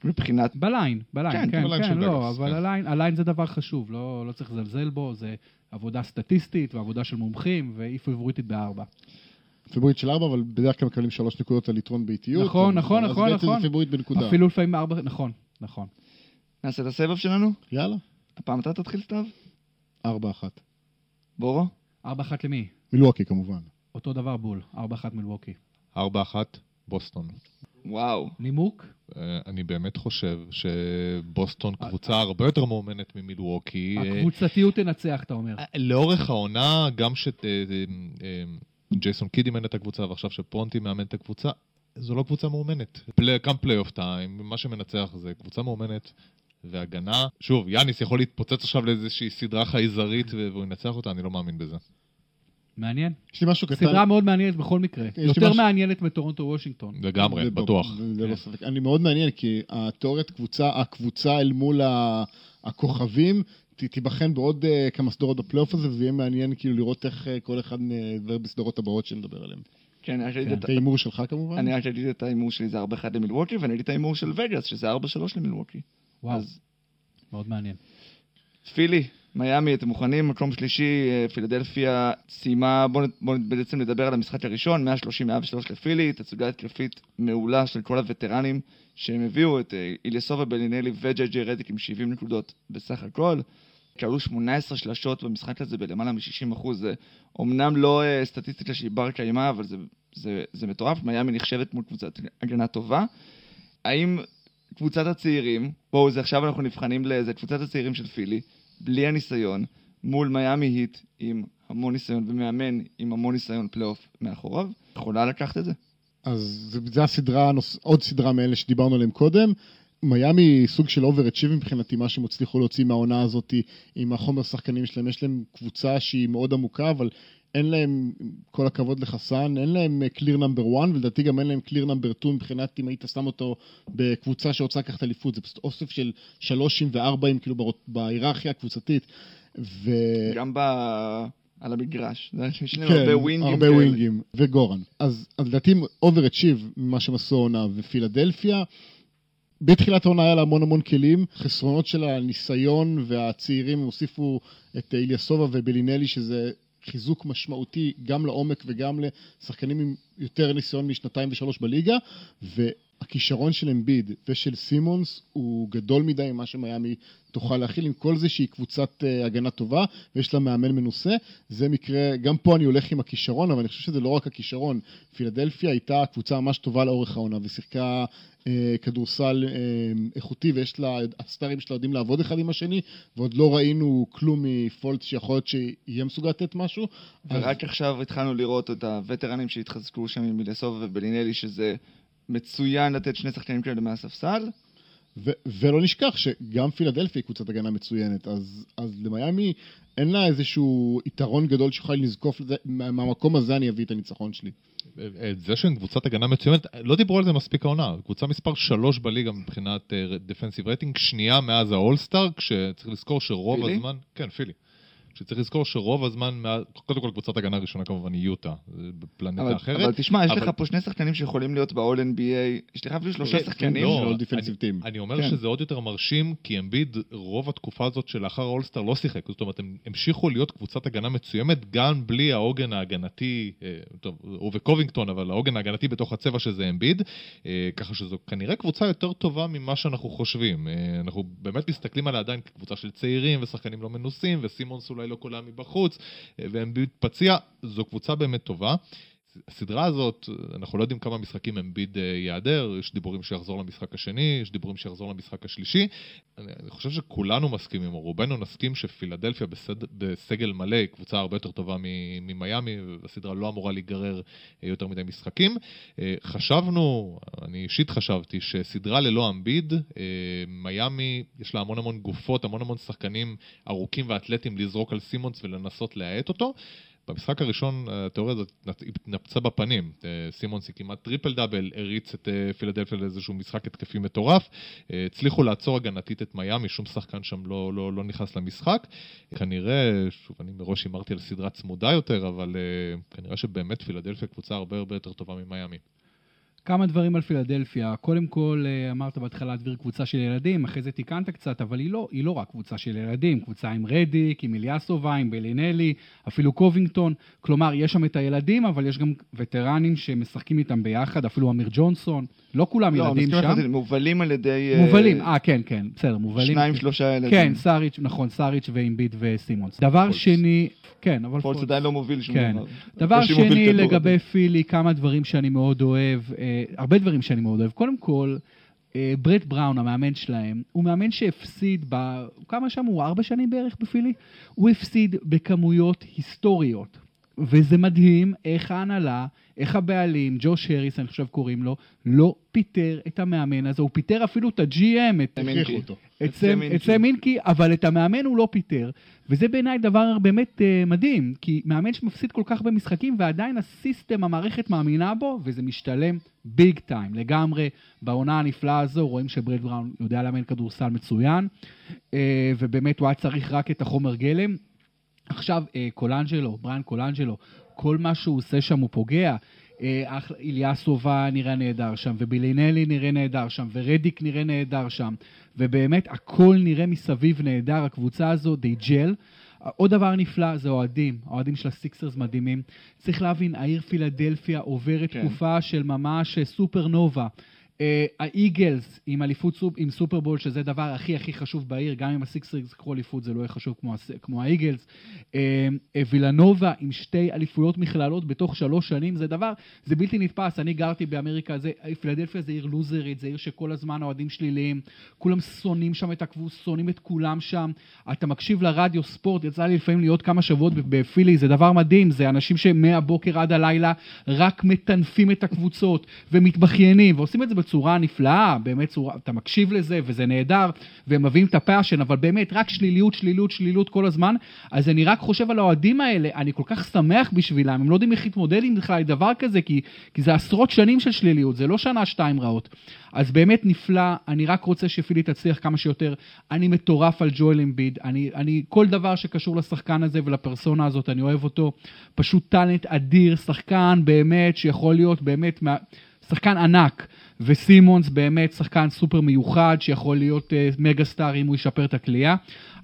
מבחינת... ב line, ב line, כן, כן, ב line כן, לא, וגאס, אבל כן. ה line, ה line זה דבר חשוב, לא, לא צריך לזלזל בו, זה עבודה סטטיסטית ועבודה של מומחים, והיא פייבוריטית בארבע. פיבורית של ארבע, אבל בדרך כלל מקבלים שלוש נקודות על יתרון באיטיות. נכון, אז- נכון, אז נכון, בעצם נכון. זה פיבורית בנקודה. אפילו לפעמים ארבע, נכון, נכון. נעשה את הסבב שלנו? יאללה, הפעם אתה תתחיל סתיו? ארבע אחת. בורו? ארבע אחת למי? מילווקי כמובן. אותו דבר בול, ארבע אחת מלווקי. 4-1, בוסטון. וואו. נימוק? אה, אני באמת חושב שבוסטון קבוצה הרבה יותר מאומנת ממילווקי. אה, הקבוצתיות תנצח, אתה אומר. לאורך העונה, גם שג'ייסון קיד אימן את הקבוצה ועכשיו שפרונטי מאמן את הקבוצה, זו לא קבוצה מאומנת. גם playoff time, מה שמנצח זה קבוצה מאומנת והגנה. שוב, יאניס יכול להתפוצץ עכשיו לאיזושהי סדרה חייזרית והוא ינצח אותה, אני לא מאמין בזה. מעניין. יש לי משהו קטן. סדרה מאוד מעניינת בכל מקרה. יותר משהו- מעניינת מטורונטו וושינגטון. לגמרי, בטוח. זה זה לא ספק. אני מאוד מעניין, כי התיאוריית קבוצה, הקבוצה אל מול הכוכבים, ת- תיבחן בעוד אה, כמה סדרות בפלייאוף הזה, וזה יהיה מעניין כאילו לראות איך אה, כל אחד מדבר בסדרות הבאות שנדבר עליהן. כן, אני רק ראיתי כן. את- ההימור שלך כמובן? אני רק ראיתי את ההימור שלי, זה 4-1 למילווקי, ואני ראיתי את ההימור של וגאס, שזה 4-3 למילווקי. וואו, אז מאוד מעניין. פילי, מיאמי, אתם מוכנים? מקום שלישי, אה, פילדלפיה סיימה, בואו בוא בעצם נדבר על המשחק הראשון, 130-103 לפילי, תצוגה התקפית מעולה של כל הווטרנים שהם הביאו, את אה, איליאסובה, בלינלי וג'יי ג'יי רדיק עם 70 נקודות בסך הכל. קבלו 18 שלשות במשחק הזה בלמעלה מ-60%. זה אומנם לא אה, סטטיסטיקה שהיא בר קיימא, אבל זה, זה, זה מטורף. מיאמי נחשבת מול קבוצת הגנה טובה. האם קבוצת הצעירים, בואו, עכשיו אנחנו נבחנים לזה, קבוצת הצעירים של פילי, בלי הניסיון, מול מיאמי היט עם המון ניסיון ומאמן עם המון ניסיון פלייאוף מאחוריו, יכולה לקחת את זה? אז זה הסדרה, עוד סדרה מאלה שדיברנו עליהם קודם. מיאמי סוג של overachieve מבחינתי, מה שהם הצליחו להוציא מהעונה הזאת עם החומר שחקנים שלהם. יש להם קבוצה שהיא מאוד עמוקה, אבל אין להם, כל הכבוד לחסן, אין להם clear number 1, ולדעתי גם אין להם clear number 2 מבחינת אם היית שם אותו בקבוצה שרוצה לקחת אליפות. זה פשוט אוסף של שלושים וארבעים, כאילו בהיררכיה הקבוצתית. ו... גם ב... על המגרש. יש להם כן, הרבה wing ים הרבה כאלה. wing ים, וגוראן. אז אז לדעתי overachieve ממה שהם עשו העונה, ופילדלפיה, בתחילת העונה היה לה המון המון כלים, חסרונות של הניסיון והצעירים, הוסיפו את איליאסובה ובלינלי, שזה חיזוק משמעותי גם לעומק וגם לשחקנים עם יותר ניסיון משנתיים ושלוש בליגה, והכישרון של אמביד ושל סימונס הוא גדול מדי ממה שמיאמי תוכל להכיל, עם כל זה שהיא קבוצת אה, הגנה טובה ויש לה מאמן מנוסה. זה מקרה, גם פה אני הולך עם הכישרון, אבל אני חושב שזה לא רק הכישרון. פילדלפיה הייתה קבוצה ממש טובה לאורך העונה ושיחקה אה, כדורסל אה, איכותי, ויש לה, הסטארים שלה יודעים לעבוד אחד עם השני, ועוד לא ראינו כלום מפולט שיכול להיות שיהיה מסוגל לתת משהו. אז- ורק עכשיו התחלנו לראות את הווטרנים שהתחזקו שם עם מיליסוב ובלינלי, שזה מצוין לתת שני שחקנים כאלה מהספסל. ו- ולא נשכח שגם פילדלפיה היא קבוצת הגנה מצוינת, אז, אז למיאמי אין לה איזשהו יתרון גדול שיכול לזקוף לזה, מה- מהמקום הזה אני אביא את הניצחון שלי. את זה שהם קבוצת הגנה מצוינת, לא דיברו על זה מספיק העונה. קבוצה מספר 3 בליגה מבחינת דפנסיב רייטינג, שנייה מאז האולסטאר, כשצריך לזכור שרוב פילי? הזמן... כן, פילי. שצריך לזכור שרוב הזמן, קודם כל קבוצת הגנה הראשונה כמובן היא יוטה, זה בפלנטה אבל, אחרת. אבל תשמע, יש אבל- לך פה שני שחקנים שיכולים להיות ב-all-NBA, יש לך אפילו שלושה כן, שחקנים. לא, של דיפנסיב טים. אני אומר כן. שזה עוד יותר מרשים, כי אמביד רוב התקופה הזאת שלאחר האולסטאר לא שיחק. זאת אומרת, הם המשיכו להיות קבוצת הגנה מצוימת גם בלי העוגן ההגנתי, אה, טוב, הוא וקובינגטון, אבל העוגן ההגנתי בתוך הצבע שזה אמביד, אה, ככה שזו כנראה קבוצה יותר טובה ממה שאנחנו חושבים. אה, אנחנו באמת מסתכלים עליה עדיין כקבוצה של צעירים ושחקנים לא מנוסים, וסימונס אולי לא כולם מבחוץ, אה, ואמביד פציע, זו קבוצה באמת טובה. הסדרה הזאת, אנחנו לא יודעים כמה משחקים אמביד אה, ייעדר, יש דיבורים שיחזור למשחק השני, יש דיבורים שיחזור למשחק השלישי. אני, אני חושב שכולנו מסכימים, או רובנו נסכים שפילדלפיה בסד, בסגל מלא היא קבוצה הרבה יותר טובה ממיאמי, והסדרה לא אמורה להיגרר אה, יותר מדי משחקים. אה, חשבנו, אני אישית חשבתי, שסדרה ללא אמביד, אה, מיאמי, יש לה המון המון גופות, המון המון שחקנים ארוכים ואתלטים לזרוק על סימונס ולנסות להאט אותו. במשחק הראשון התיאוריה הזאת התנפ- התנפצה בפנים. אה, סימונס כמעט טריפל דאבל, הריץ את אה, פילדלפיה לאיזשהו משחק התקפי מטורף. אה, הצליחו לעצור הגנתית את מיאמי, שום שחקן שם לא, לא, לא נכנס למשחק. כנראה, שוב, אני מראש הימרתי על סדרה צמודה יותר, אבל אה, כנראה שבאמת פילדלפיה קבוצה הרבה הרבה יותר טובה ממיאמי. כמה דברים על פילדלפיה. קודם כל, אה, אמרת בהתחלה להדביר קבוצה של ילדים, אחרי זה תיקנת קצת, אבל היא לא, היא לא רק קבוצה של ילדים, קבוצה עם רדיק, עם איליאסובה, עם בלינלי, אפילו קובינגטון. כלומר, יש שם את הילדים, אבל יש גם וטרנים שמשחקים איתם ביחד, אפילו אמיר ג'ונסון. לא כולם לא, ילדים מסכים שם. לחלוטין, מובלים על ידי... אה, מובלים, אה, כן, כן, בסדר, מובלים. שניים, שלושה ילדים. כן, סאריץ', נכון, סאריץ' ואימביט וסימונס. דבר פולץ. שני, כן, אבל פולס עדיין לא מוביל שום כן. דבר. דבר שני, לגבי פילי, כמה דברים שאני מאוד אוהב, אה, הרבה דברים שאני מאוד אוהב. קודם כל, אה, ברט בראון, המאמן שלהם, הוא מאמן שהפסיד, ב... כמה שם הוא? ארבע שנים בערך בפילי? הוא הפסיד בכמויות היסטוריות. וזה מדהים איך ההנהלה, איך הבעלים, ג'וש הריס, אני חושב קוראים לו, לא פיטר את המאמן הזה, הוא פיטר אפילו את ה-GM, את אותו. את את סם סם- הינקי. את סם הינקי, אבל את המאמן הוא לא פיטר. וזה בעיניי דבר באמת אה, מדהים, כי מאמן שמפסיד כל כך במשחקים, ועדיין ה system, המערכת מאמינה בו, וזה משתלם big time, לגמרי. בעונה הנפלאה הזו רואים שברט בראון יודע לאמן כדורסל מצוין, uh, ובאמת הוא היה צריך רק את החומר גלם. עכשיו, אה, קולנג'לו, בריאן קולנג'לו, כל מה שהוא עושה שם הוא פוגע. אה, אח- איליאסובה נראה נהדר שם, ובילינלי נראה נהדר שם, ורדיק נראה נהדר שם, ובאמת הכל נראה מסביב נהדר, הקבוצה הזו די ג'ל. עוד דבר נפלא זה אוהדים, האוהדים של הסיקסרס מדהימים. צריך להבין, העיר פילדלפיה עוברת כן. תקופה של ממש אה, סופרנובה. אה, האיגלס עם אליפות עם סופרבול, שזה הדבר הכי הכי חשוב בעיר, גם אם הסיקסרס יקחו אליפות זה לא יהיה חשוב כמו, כמו האיגלס. אה, אה, וילנובה עם שתי אליפויות מכללות בתוך שלוש שנים, זה דבר, זה בלתי נתפס. אני גרתי באמריקה, זה, פילדלפיה זה עיר לוזרית, זה עיר שכל הזמן האוהדים שליליים, כולם שונאים שם את הקבוצה, שונאים את כולם שם. אתה מקשיב לרדיו ספורט, יצא לי לפעמים להיות כמה שבועות בפילי, זה דבר מדהים, זה אנשים שמהבוקר עד הלילה רק מטנפים את הקבוצות ומתבכיינים, ועושים את זה נפלאה, באמת צורה, אתה מקשיב לזה וזה נהדר, והם מביאים את הפאשן, אבל באמת רק שליליות, שליליות, שליליות כל הזמן, אז אני רק חושב על האוהדים האלה, אני כל כך שמח בשבילם, הם לא יודעים איך להתמודד עם בכלל דבר כזה, כי, כי זה עשרות שנים של שליליות, זה לא שנה, שתיים רעות. אז באמת נפלא, אני רק רוצה שפילי תצליח כמה שיותר. אני מטורף על ג'ואל אמביד, אני, אני, כל דבר שקשור לשחקן הזה ולפרסונה הזאת, אני אוהב אותו. פשוט טאלנט אדיר, שחקן באמת שיכול להיות באמת, שחקן ענק. וסימונס באמת שחקן סופר מיוחד, שיכול להיות uh, מגה סטאר אם הוא ישפר את הכלייה.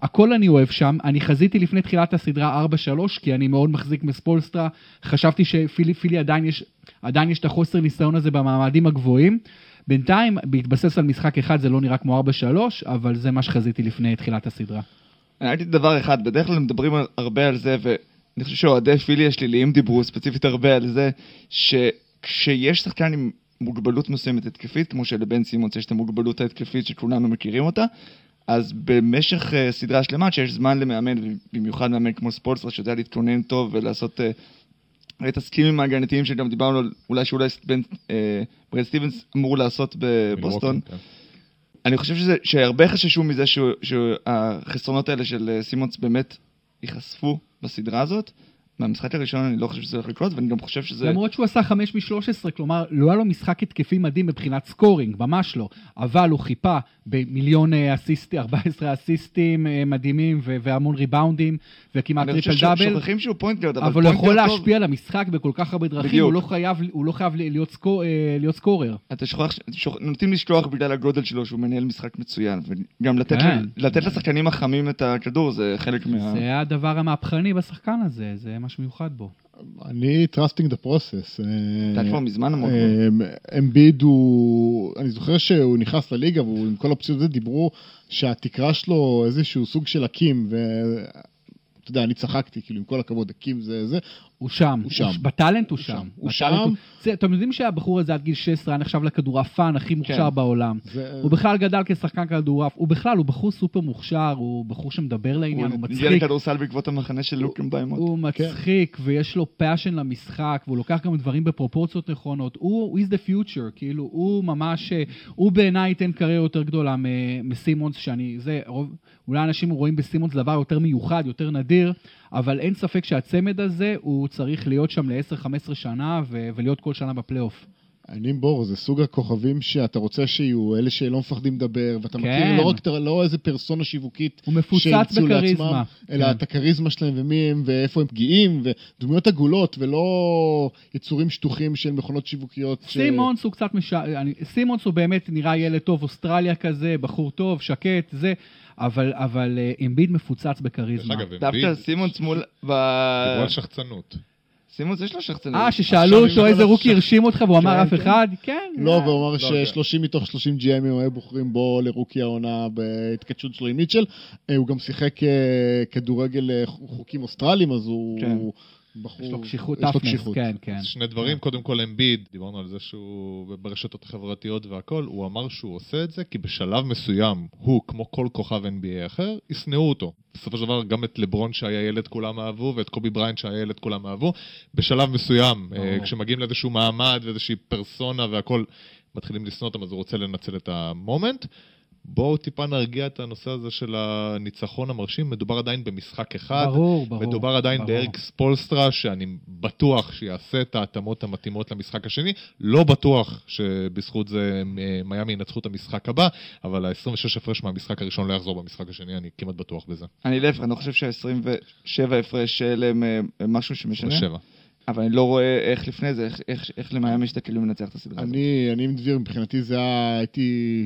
הכל אני אוהב שם, אני חזיתי לפני תחילת הסדרה 4-3, כי אני מאוד מחזיק מספולסטרה, חשבתי שפילי פילי עדיין יש, עדיין יש את החוסר ניסיון הזה במעמדים הגבוהים. בינתיים, בהתבסס על משחק אחד זה לא נראה כמו 4-3, אבל זה מה שחזיתי לפני תחילת הסדרה. אני ראיתי דבר אחד, בדרך כלל מדברים הרבה על זה, ואני חושב שאוהדי פילי השליליים דיברו ספציפית הרבה על זה, שכשיש שחקן עם מוגבלות מסוימת התקפית, כמו שלבן סימונס יש את המוגבלות ההתקפית שכולנו מכירים אותה, אז במשך uh, סדרה שלמה, שיש זמן למאמן, ובמיוחד מאמן כמו ספולסטרה, שיודע להתכונן טוב ולעשות... Uh, את הסקימים ההגנתיים שגם דיברנו על אולי שאולי בן, אה, ברד סטיבנס אמור לעשות בבוסטון. כן. אני חושב שזה, שהרבה חששו מזה שהחסרונות האלה של סימונס באמת ייחשפו בסדרה הזאת. מהמשחק הראשון אני לא חושב שזה הולך לקרות, ואני גם חושב שזה... למרות שהוא עשה 5 מ-13, כלומר, לא היה לו משחק התקפי מדהים מבחינת scoring, ממש לא. אבל הוא חיפה במיליון אה, אסיסטים, 14 אסיסטים אה, מדהימים ו- והמון ריבאונדים, וכמעט אני חושב טריפל דאבל. ששוכחים שהוא פוינט גארד, אבל אבל הוא פוינט יכול גארד טוב, להשפיע על המשחק בכל כך הרבה דרכים. הוא לא חייב, הוא לא חייב להיות, score, אה, להיות scorer. אתה שוכח, שוכ... נוטים לשכוח בגלל הגודל שלו שהוא מנהל משחק מצוין, וגם לתת, כן. לשחקנים החמים את הכדור זה חלק מה... זה הדבר המהפכני בשחקן הזה, זה משהו מיוחד בו. אני trusting the process. אתה אה, כבר מזמן אמור. אה, אמביד הוא, אני זוכר שהוא נכנס לליגה והוא עם כל הפציעות הזה דיברו שהתקרה שלו איזשהו סוג של הקים ואתה יודע, אני צחקתי, כאילו עם כל הכבוד, הקים זה זה, הוא שם. הוא שם. בטאלנט הוא הוא שם. הוא שם. אתם יודעים שהבחור הזה עד גיל 16 היה נחשב לכדורעפן הכי מוכשר כן. בעולם. זה- הוא בכלל גדל כשחקן כדורעף, הוא בכלל, הוא בחור סופר מוכשר, הוא בחור שמדבר לעניין, הוא הגיע מצחיק. לכדורסל בעקבות המחנה של לוק אמבה אמוטה. הוא מצחיק, ויש לו passion למשחק, והוא לוקח גם דברים בפרופורציות נכונות. הוא, הוא is the future, כאילו, הוא ממש, הוא בעיניי ייתן קריירה יותר גדולה מסימונס, שאני, זה, אולי אנשים רואים בסימונס דבר יותר מיוחד, יותר נדיר, אבל אין ספק שהצמד הזה, הוא צריך להיות שם ל-10-15 שנה, ו- ולהיות כל שנה בפלייאוף. אני בור, זה סוג הכוכבים שאתה רוצה שיהיו, אלה שלא מפחדים לדבר, ואתה כן. מכיר לא רק, לא איזה פרסונה שיווקית הוא מפוצץ בכריזמה. לעצמם, אלא כן. את הכריזמה שלהם ומי הם ואיפה הם פגיעים, ודמויות עגולות, ולא יצורים שטוחים של מכונות שיווקיות. ש- סימונס הוא קצת מש... אני... סימונס הוא באמת נראה ילד טוב, אוסטרליה כזה, בחור טוב, שקט, זה, אבל, אבל אה, אמביד מפוצץ דרך בכריזמה. אגב, דווקא אמביד, סימונס מול... ב- דיברו על שחצנות. סימונס יש לו שחצנות. אה, ששאלו אותו איזה רוקי הרשים אותך, והוא אמר כן, אף כן. אחד? כן. לא. והוא אמר לא, ש-30 מתוך 30 GM ים היו בוחרים בו לרוקי העונה בהתכתשות שלו עם מיטשל. אה, הוא גם שיחק אה, כדורגל חוקים אוסטרליים, אז הוא כן. בחור... יש לו קשיחות, יש לו toughness, קשיחות. כן, כן. שני דברים, קודם כל אמביד, דיברנו על זה שהוא ברשתות החברתיות והכל, הוא אמר שהוא עושה את זה כי בשלב מסוים הוא, כמו כל כוכב NBA אחר, ישנאו אותו. בסופו של דבר גם את לברון שהיה ילד כולם אהבו, ואת קובי בריינט שהיה ילד כולם אהבו. בשלב מסוים, אה. כשמגיעים לאיזשהו מעמד ואיזושהי פרסונה והכל, מתחילים לשנוא אותם, אז הוא רוצה לנצל את המומנט. בואו טיפה נרגיע את הנושא הזה של הניצחון המרשים, מדובר עדיין במשחק אחד. ברור, ברור. מדובר עדיין ברור. באריק ספולסטרה, שאני בטוח שיעשה את ההתאמות המתאימות למשחק השני. לא בטוח שבזכות זה מיאמי ינצחו את המשחק הבא, אבל ה-26 הפרש מהמשחק הראשון לא יחזור במשחק השני, אני כמעט בטוח בזה. אני להפך, אני לא חושב שה-27 הפרש האלה הם אה, משהו שמשנה. בשבע. אבל אני לא רואה איך לפני זה, איך- איך- איך למיאמי יש את הכלים לנצח את הסדרה הזאת. אני, אני עם דביר, מבחינתי זה היה, הייתי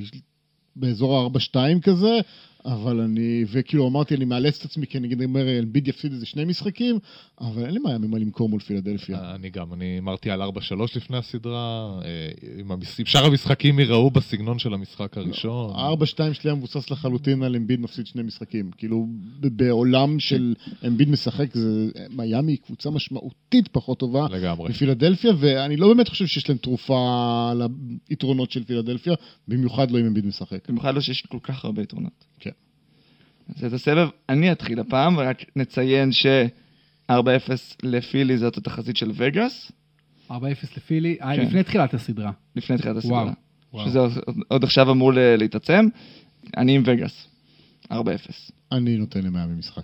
באזור ה-4-2 כזה, אבל אני, וכאילו אמרתי, אני מאלץ את עצמי, כי אני אומר, אלביד יפסיד איזה שני משחקים, אבל אין לי בעיה ממה למכור מול פילדלפיה. אני גם, אני אמרתי על 4-3 לפני הסדרה, אה, אם אם שאר המשחקים ייראו בסגנון של המשחק הראשון. ה-4-2 שלי היה מבוסס לחלוטין על אמביד מפסיד שני משחקים. כאילו, בעולם של אמביד משחק, זה, מיאמי היא קבוצה משמעותית פחות טובה לגמרי. מפילדלפיה, ואני לא באמת חושב שיש להם תרופה ליתרונות של פילדלפיה, במיוחד לא אם אמביד משחק. במיוחד לא שיש כל כך הרבה יתרונות. כן. אז את הסבב אני אתחיל הפעם, ורק נציין ש-4-0 לפילי זאת התחזית של וגאס, 4-0 לפילי, אה, כן. לפני תחילת הסדרה. לפני תחילת הסדרה. וואו, וואו. שזה עוד- עוד עכשיו אמור להתעצם. אני עם וגאס. 4-0. אני נותן למיאמי משחק.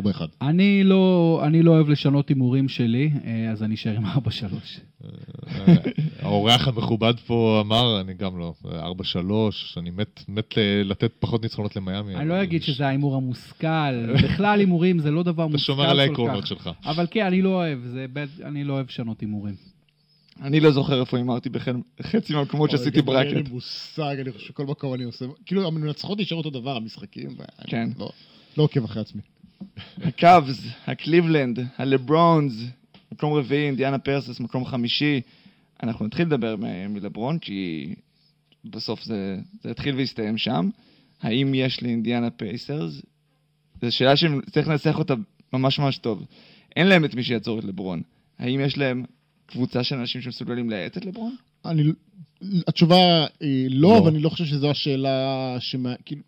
4-1. אני לא, אני לא אוהב לשנות הימורים שלי, אה, אז אני אשאר עם 4-3. אה, האורח המכובד פה אמר, אני גם לא, 4-3, אני מת, מת אה, לתת פחות ניצחונות למיאמי. אני לא אגיד שזה ההימור המושכל, בכלל הימורים זה לא דבר אתה מושכל שומר על כל העקרונות כך. שלך. אבל כן, אני לא אוהב, אני לא אוהב לשנות הימורים. אני לא זוכר איפה הימרתי בחצי מהמקומות שעשיתי אין לי bracket. מושג, אני חושב שכל מקום אני עושה... כאילו, המנצחות נשארו אותו דבר, המשחקים. ואני כן. לא- לא עוקב אחרי עצמי. הקאבס, הקליבלנד, הלברונס, מקום רביעי, אינדיאנה פייסרס, מקום חמישי. אנחנו נתחיל לדבר מ- מלברון, כי בסוף זה, זה התחיל והסתיים שם. האם יש לאינדיאנה פייסרס? זו שאלה שצריך לנסח אותה ממש ממש טוב. אין להם את מי שיעצור את לברון. האם יש להם קבוצה של אנשים שמסוגלים להאט את לברון? אני... התשובה היא לא, לא. אבל אני לא חושב שזו השאלה שמה... כאילו,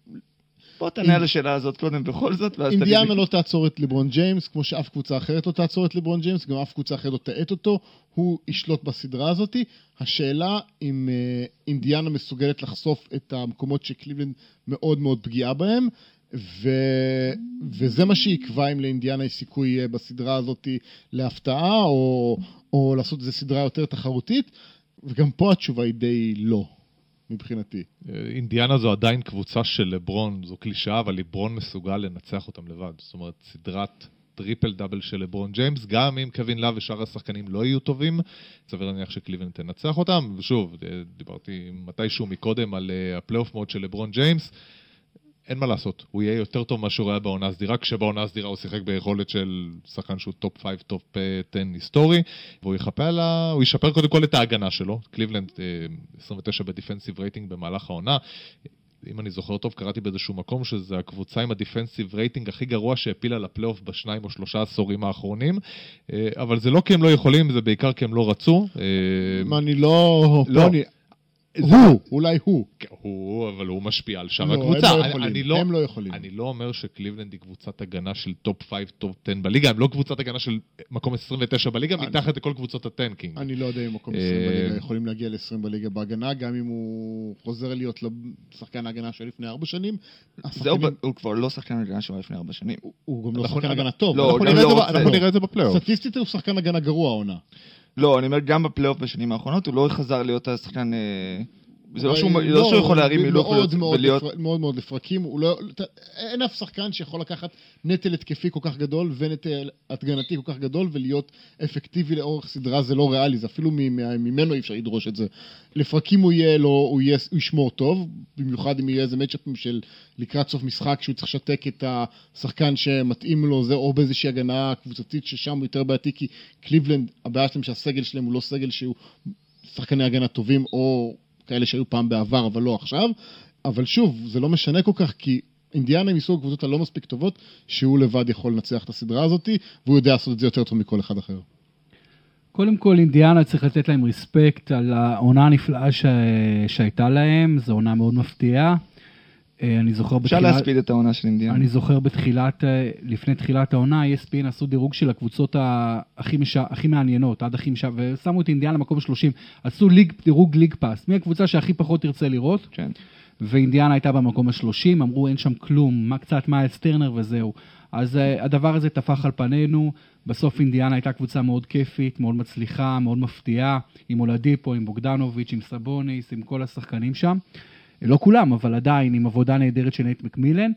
בוא תענה על השאלה הזאת קודם בכל זאת, ואז תגיד אינדיאנה לי. לא תעצור את לברון ג'יימס, כמו שאף קבוצה אחרת לא תעצור את לברון ג'יימס, גם אף קבוצה אחרת לא תאט אותו, הוא ישלוט בסדרה הזאת. השאלה אם אה, אינדיאנה מסוגלת לחשוף את המקומות שקליבלנד מאוד מאוד פגיעה בהם, ו... וזה מה שיקבע אם לאינדיאנה יש סיכוי אה, בסדרה הזאת להפתעה, או, או לעשות איזו סדרה יותר תחרותית, וגם פה התשובה היא די לא, מבחינתי. אינדיאנה זו עדיין קבוצה של לברון, זו קלישאה, אבל לברון מסוגל לנצח אותם לבד. זאת אומרת, סדרת טריפל דאבל של לברון ג'יימס, גם אם קווין לאב ושאר השחקנים לא יהיו טובים, סביר להניח שקליבלנד תנצח אותם. ושוב, אה, דיברתי מתישהו מקודם על אה, הפלייאוף mode של לברון ג'יימס. אין מה לעשות, הוא יהיה יותר טוב ממה שהוא היה בעונה הסדירה, כשבעונה הסדירה הוא שיחק ביכולת של שחקן שהוא top 5, top 10 היסטורי, והוא יחפה על ה... הוא ישפר קודם כל את ההגנה שלו. קליבלנד אה, 29 ב defensive rating במהלך העונה. אם אני זוכר טוב, קראתי באיזשהו מקום שזה הקבוצה עם ה defensive rating הכי גרוע שהעפילה לפלייאוף בשניים או שלושה עשורים האחרונים. אה, אבל זה לא כי הם לא יכולים, זה בעיקר כי הם לא רצו. אה, אני לא... לא. פה אני- הוא, אולי הוא. הוא, אבל הוא משפיע על שאר לא, הקבוצה. הם לא אני- יכולים, אני לא, הם לא יכולים. אני לא אומר שקליבלנד היא קבוצת הגנה של top 5, top 10 בליגה, הם לא קבוצת הגנה של מקום 29 בליגה, אני- מתחת לכל קבוצות ה tanking. אני לא יודע אם מקום אה, 20 בליגה יכולים להגיע ל-20 בליגה בהגנה, גם אם הוא חוזר להיות שחקן ההגנה של לפני ארבע שנים. זהו, הוא כבר לא שחקן הגנה שלו לפני ארבע שנים. הוא גם לא אנחנו- שחקן הגנה טוב. לא, אנחנו הוא נראה לא את זה ב- רוצה- אנחנו נראה את זה בפלייאוף. סטטיסטית הוא שחקן הגנה גרוע העונה. לא, אני אומר, גם בפלייאוף בשנים האחרונות, הוא לא חזר להיות השחקן... זה לא שהוא לא שהוא יכול להרים הילוך ולהיות... מאוד מאוד לפרקים, לא, אתה- אין אף שחקן שיכול לקחת נטל התקפי כל כך גדול ונטל הגנתי כל כך גדול ולהיות אפקטיבי לאורך סדרה, זה לא ריאלי, זה אפילו ממנו אי אפשר לדרוש את זה. לפרקים הוא יהיה, לא, הוא, יהיה, הוא ישמור טוב, במיוחד אם יהיה איזה מצ'אפים של לקראת סוף משחק שהוא צריך לשתק את השחקן שמתאים לו, זה או באיזושהי הגנה קבוצתית ששם הוא יותר בעייתי, כי קליבלנד, הבעיה שלהם שהסגל שלהם הוא לא סגל שהוא שחקני הגנה טובים, או כאלה שהיו פעם בעבר, אבל לא עכשיו. אבל שוב, זה לא משנה כל כך, כי אינדיאנה היא מסוג הקבוצות הלא מספיק טובות, שהוא לבד יכול לנצח את הסדרה הזאת, והוא יודע לעשות את זה יותר טוב מכל אחד אחר. קודם כל, אינדיאנה צריך לתת להם רספקט על העונה הנפלאה ש... שהייתה להם, זו עונה מאוד מפתיעה. אה, אני זוכר אפשר בתחילת... להספיד את העונה של אינדיאנה. אני זוכר בתחילת, אה, לפני תחילת העונה, ESPN עשו דירוג של הקבוצות הכי, מש... הכי מעניינות, עד הכי משע... ושמו את אינדיאנה במקום 30. עשו ליג, דירוג ליג פאס, מי הקבוצה שהכי פחות תרצה לראות, כן. ואינדיאנה הייתה במקום ה-30, אמרו אין שם כלום, מה קצת מיילס טרנר וזהו. אז uh, הדבר הזה טפח על פנינו, בסוף אינדיאנה הייתה קבוצה מאוד כיפית, מאוד מצליחה, מאוד מפתיעה, עם אולדיפו, עם בוגדנוביץ', עם סבוניס, עם כל השחקנים שם. לא כולם, אבל עדיין עם עבודה נהדרת של נייט מקמילן.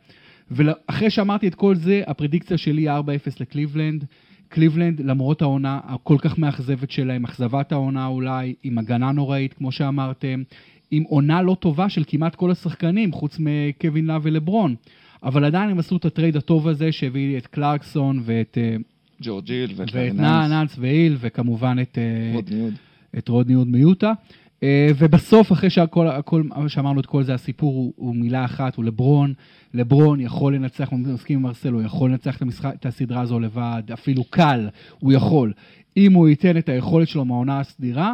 ואחרי שאמרתי את כל זה, הפרדיקציה שלי היא 4-0 לקליבלנד. קליבלנד, למרות העונה הכל כך מאכזבת שלהם, אכזבת העונה אולי, עם הגנה נוראית, כמו שאמרתם, עם עונה לא טובה של כמעט כל השחקנים, חוץ מקווין לאב ולברון. אבל עדיין הם עשו את הטרייד הטוב הזה שהביא את קלרקסון ואת, אה, ג'ורג' היל ואת ואת נאנס והיל, וכמובן את, אה, רודני הוד. את רודני הוד מיוטה. ובסוף, אחרי שהכל, הכל, שאמרנו את כל זה, הסיפור הוא, הוא מילה אחת, הוא לברון. לברון יכול לנצח, אני מסכים עם מרסל, הוא יכול לנצח את, המשחק, את הסדרה הזו לבד, אפילו קל, הוא יכול. אם הוא ייתן את היכולת שלו מהעונה הסדירה,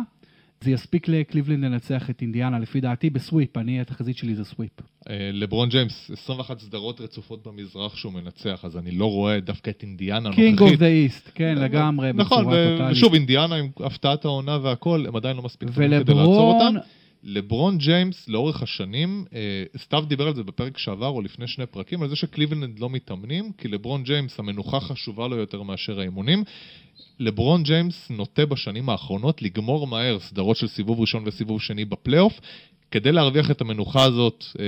זה יספיק לקליבלנד לנצח את אינדיאנה, לפי דעתי, ב sweep. אני, התחזית שלי זה sweep. אה, לברון ג'יימס, 21 סדרות רצופות במזרח שהוא מנצח, אז אני לא רואה דווקא את אינדיאנה king of הנוכחית. the east, כן, לגמרי, נכון, בצורה טוטאלית. ושוב, אינדיאנה עם הפתעת העונה והכל, הם עדיין לא מספיק טובים כדי לעצור אותם. לברון ג'יימס, לאורך השנים, אה, סתיו דיבר על זה בפרק שעבר או לפני שני פרקים, על זה שקליבלנד לא מתאמנים, כי לברון ג'יימס המנוחה חשובה לו יותר מאשר האימונים. לברון ג'יימס נוטה בשנים האחרונות לגמור מהר סדרות של סיבוב ראשון וסיבוב שני בפלייאוף, כדי להרוויח את המנוחה הזאת אה,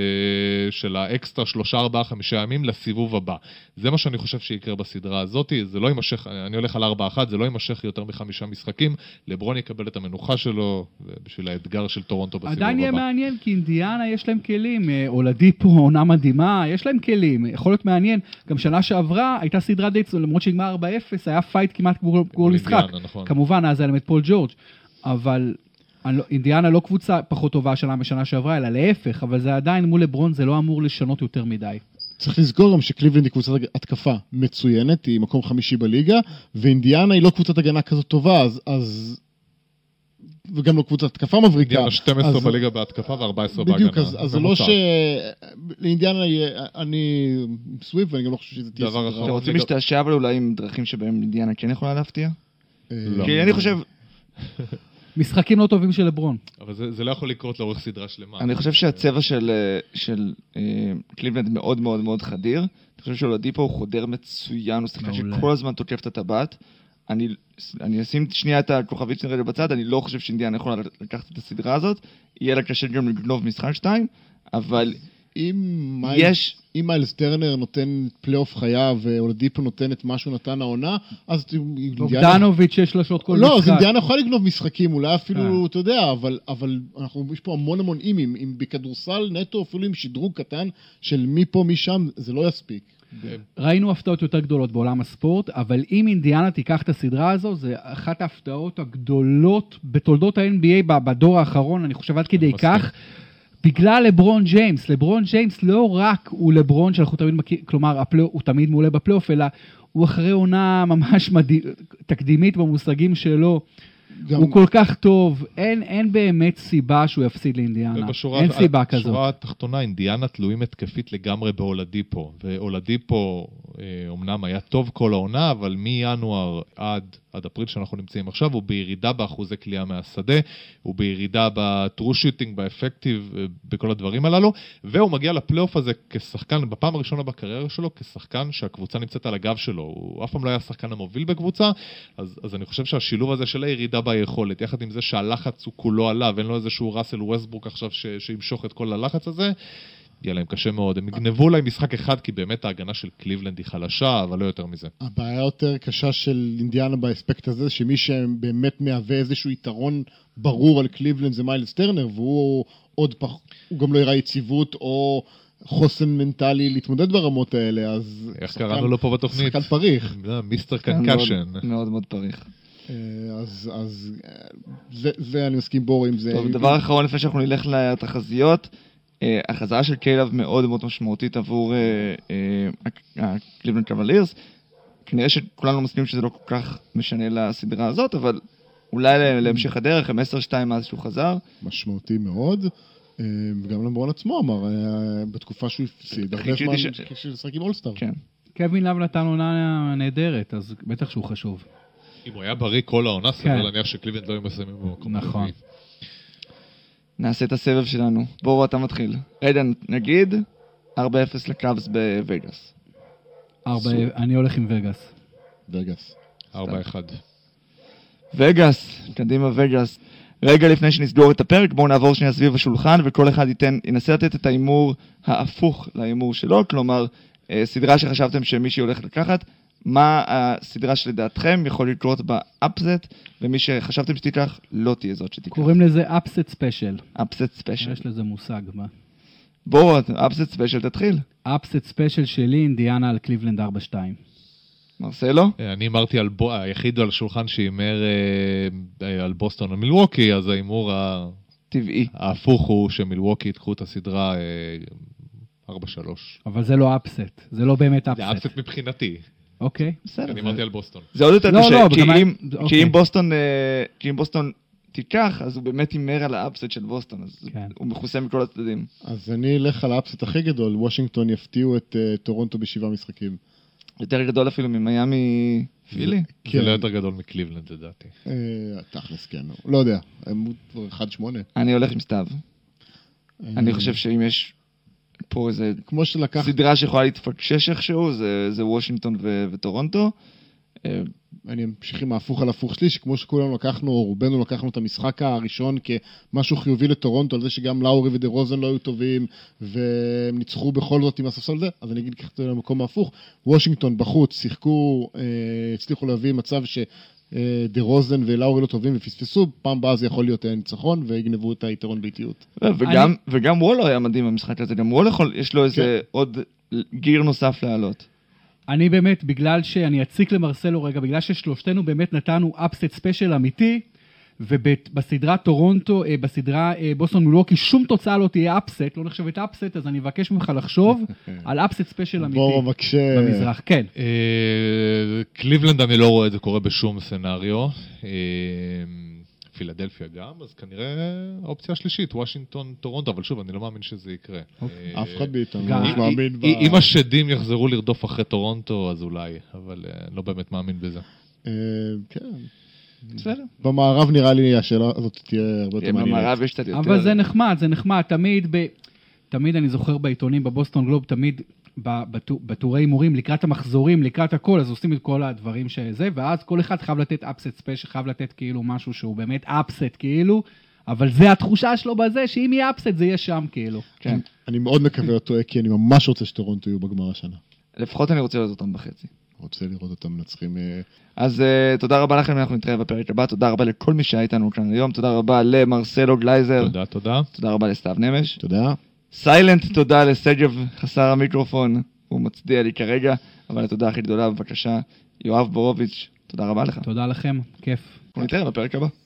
של האקסטרה שלושה, ארבעה, חמישה ימים לסיבוב הבא. זה מה שאני חושב שיקרה בסדרה הזאת, זה לא יימשך, אני הולך על ארבע אחת, זה לא יימשך יותר מחמישה משחקים, לברון יקבל את המנוחה שלו בשביל האתגר של טורונטו בסיבוב עדיין יהיה הבא. מעניין, כי אינדיאנה יש להם כלים. אה, אולדיפו, עונה מדהימה, יש להם כלים. יכול להיות מעניין. גם שנה שעברה הייתה סדרה די, למרות שנגמר 4-0, היה fight כמעט בכל משחק. נכון. כמובן, אז היה להם את פול ג'ורג', אבל אינדיאנה לא קבוצה פחות טובה השנה משנה שעברה, אלא להפך, אבל זה עדיין מול לברון, זה לא אמור לשנות יותר מדי. צריך לזכור גם שקליבלנד היא קבוצת התקפה מצוינת, היא מקום חמישי בליגה, ואינדיאנה היא לא קבוצת הגנה כזאת טובה, אז... אז... וגם לא קבוצת התקפה מבריקה. אינדיאנה 12 אז- בליגה בהתקפה ו-14 בהגנה. בדיוק, אז, אז זה לא. ש... לאינדיאנה יהיה... אני סוויפ, ואני גם לא חושב שזה תהיה דבר סדרה. אתם רוצים לגב- להשתעשע אבל אולי עם דרכים שבהם אינדיאנה כן יכולה להפתיע? לא. כי אני חושב, משחקים לא טובים של לברון. אבל זה, זה לא יכול לקרות לאורך סדרה שלמה. אני חושב שהצבע של, אה, של אה, קליבלנד מאוד מאוד מאוד חדיר. אני חושב שאולדיפו הוא חודר מצוין, הוא שחקן. שכל הזמן תוקף את הטבעת. אני, אני אשים שנייה את הכוכבית רגע בצד, אני לא חושב שאינדיאנה יכולה לקחת את הסדרה הזאת. יהיה לה קשה גם לגנוב משחק שתיים, אבל אם מיילס, יש... אם מיילס טרנר נותן פלייאוף חייו ואולדיפו נותן את מה שהוא נתן העונה, אז אינדיאנה... בוגדנוביץ' יש שלושות כל לא, אז משחק. אינדיאנה יכולה לגנוב משחקים, אולי. אפילו, אתה יודע, אבל, אבל אנחנו, יש פה המון המון אימים. אם בכדורסל נטו, אפילו עם שדרוג קטן של מפה, משם, זה לא יספיק. ראינו הפתעות יותר גדולות בעולם הספורט, אבל אם אינדיאנה תיקח את הסדרה הזו, זה אחת ההפתעות הגדולות בתולדות ה-NBA בדור האחרון, אני חושב עד כדי מסכים. כך. בגלל לברון ג'יימס, לברון ג'יימס לא רק הוא לברון שאנחנו תמיד מכירים, כלומר הפלי, הוא תמיד מעולה בפלייאוף, אלא הוא אחרי עונה ממש מדהים, תקדימית במושגים שלו, גם, הוא כל כך טוב, אין, אין באמת סיבה שהוא יפסיד לאינדיאנה, ובשורה- אין סיבה כזאת. בשורה התחתונה, אינדיאנה תלויים התקפית לגמרי באולדיפו, ואולדיפו, אה, אומנם היה טוב כל העונה, אבל מינואר עד, עד אפריל שאנחנו נמצאים עכשיו, הוא בירידה באחוזי קליעה מהשדה, הוא בירידה בטרו שוטינג, באפקטיב, בכל הדברים הללו, והוא מגיע לפלייאוף הזה כשחקן, בפעם הראשונה בקריירה שלו, כשחקן שהקבוצה נמצאת על הגב שלו. הוא אף פעם לא היה השחקן המוביל בקבוצה, אז, אז אני חושב שהשילוב הזה של הירידה ביכולת, יחד עם זה שהלחץ הוא כולו עליו, אין לו איזשהו ראסל ווסטברוק עכשיו ש, שימשוך את כל הלחץ הזה, יהיה להם קשה מאוד. הם יגנבו אולי משחק אחד, כי באמת ההגנה של קליבלנד היא חלשה, אבל לא יותר מזה. הבעיה יותר קשה של אינדיאנה באספקט הזה, שמי שבאמת מהווה איזשהו יתרון ברור על קליבלנד זה מיילס טרנר, והוא עוד פח... הוא גם לא יראה יציבות או חוסן מנטלי להתמודד ברמות האלה, אז... איך שחקן- קראנו לו פה בתוכנית? שחקן פריך. אה, mister כן, concussion. מאוד- מאוד פריך. אה, אז, אז אה, זה, זה אני מסכים בור עם זה. טוב, דבר אחרון לפני שאנחנו נלך לתחזיות, החזרה של קיי לאב מאוד מאוד משמעותית עבור אה, הקליבלנד קבלירס. כנראה שכולנו מסכימים שזה לא כל כך משנה לסדרה הזאת, אבל אולי לה- להמשך הדרך, הם 10-2 מאז שהוא חזר. משמעותי מאוד. אה, וגם לברון עצמו אמר, אה, בתקופה שהוא הפסיד, הרבה זמן לשחק עם all-star. כן. קווין לאב נתן עונה נהדרת, אז בטח שהוא חשוב. אם הוא היה בריא כל העונה, כן. סביר להניח שקליבלנד לא היו מסיימים במקום נכון. נעשה את הסבב שלנו. בואו, אתה מתחיל. רגע, נגיד 4-0 לקאבס בווגאס. ארבע, אני הולך עם וגאס. וגאס. 4-1. וגאס, קדימה וגאס. רגע לפני שנסגור את הפרק, בואו נעבור שנייה סביב השולחן, וכל אחד ייתן, ינסה לתת את ההימור ההפוך להימור שלו, כלומר, אה, סדרה שחשבתם שמישהי הולך לקחת, מה הסדרה שלדעתכם יכול לקרות ב upset, ומי שחשבתם שתיקח, לא תהיה זאת שתיקח. קוראים לזה upset special. upset special. יש לזה מושג. מה? בואו, upset special תתחיל. upset special שלי, אינדיאנה על קליבלנד 4-2. מרסלו? אה, אני הימרתי על בו... היחיד על השולחן שהימר אה, אה, על בוסטון או מילווקי, אז ההימור ה- טבעי. ההפוך הוא שמילווקי ייקחו את הסדרה אה, 4-3. אבל זה לא upset, זה לא באמת זה upset. upset מבחינתי, אוקיי. בסדר. אני אמרתי על בוסטון. זה עוד יותר קשה, כי אם- בוסטון, כי אם בוסטון תיקח, אז הוא באמת הימר על ה upset של בוסטון, אז כן. הוא מכוסה מכל הצדדים. אז אני אלך על ה upset הכי גדול, וושינגטון יפתיעו את אה, טורונטו בשבעה משחקים. יותר גדול אפילו ממיאמי פילי. זה כן. לא יותר גדול מקליבלנד לדעתי. אה, תכלס, כן. לא יודע, הם כבר 1-8. אני הולך עם סתיו. אה, אני חושב שאם יש פה איזה כמו שלקח... סדרה שיכולה להתפקשש איכשהו, זה זה וושינגטון ו- וטורונטו. אה, אני אמשיך עם ההפוך על הפוך שלי, שכמו שכולנו לקחנו, או רובנו לקחנו את המשחק הראשון כמשהו חיובי לטורונטו, על זה שגם לאורי ודה רוזן לא היו טובים, והם ניצחו בכל זאת עם הספסל הזה, אז אני אגיד ככה למקום ההפוך. וושינגטון בחוץ, שיחקו, אה, הצליחו להביא מצב ש... אה, דה רוזן ולאורי לא טובים ופספסו, פעם הבאה זה יכול להיות ניצחון ויגנבו את היתרון ביתיות. וגם וגם וול הוא היה מדהים במשחק הזה, גם וול הוא יכול, יש לו איזה עוד גיר נוסף לעלות. אני באמת, בגלל שאני אציק למרסלו רגע, בגלל ששלושתנו באמת נתנו upset special אמיתי, ובסדרה טורונטו, אה, בסדרה אה, בוסטון מילווקי, שום תוצאה לא תהיה upset, לא נחשבת upset, אז אני אבקש ממך לחשוב [LAUGHS] על upset special אמיתי בורו מקשה... במזרח. כן. אה, קליבלנד אני לא רואה את זה קורה בשום סצנריו. אה, פילדלפיה גם, אז כנראה האופציה השלישית, וושינגטון, טורונטו, אבל שוב, אני לא מאמין שזה יקרה. אה, אף אחד מאיתנו לא מאמין ב... אם- השדים יחזרו לרדוף אחרי טורונטו, אז אולי, אבל אני לא באמת מאמין בזה. כן. בסדר. במערב נראה לי השאלה הזאת תהיה הרבה יותר מעניינת. במערב יש קצת יותר... אבל זה נחמד, זה נחמד. תמיד, ב... תמיד אני זוכר בעיתונים בבוסטון גלוב, תמיד בטורי הימורים, לקראת המחזורים, לקראת הכל, אז עושים את כל הדברים שזה, ואז כל אחד חייב לתת upset special, חייב לתת כאילו משהו שהוא באמת upset כאילו, אבל זה התחושה שלו בזה, שאם יהיה upset זה יהיה שם כאילו. כן. אני מאוד מקווה טועה, כי אני ממש רוצה שטורונטו יהיו בגמר השנה. לפחות אני רוצה לראות אותם בחצי. רוצה לראות אותם מנצחים. אה, אז אה, תודה רבה לכם, אנחנו נתראה בפרק הבא, תודה רבה לכל מי שהיה איתנו כאן היום, תודה רבה למרסלו גלייזר, תודה, תודה. תודה רבה לסתיו נמש, יודע? סיילנט תודה לשגב חסר המיקרופון, הוא מצדיע לי כרגע, אבל התודה הכי גדולה בבקשה, יואב בורוביץ', תודה רבה לך. תודה לכם, כיף. אנחנו נתראה בפרק הבא.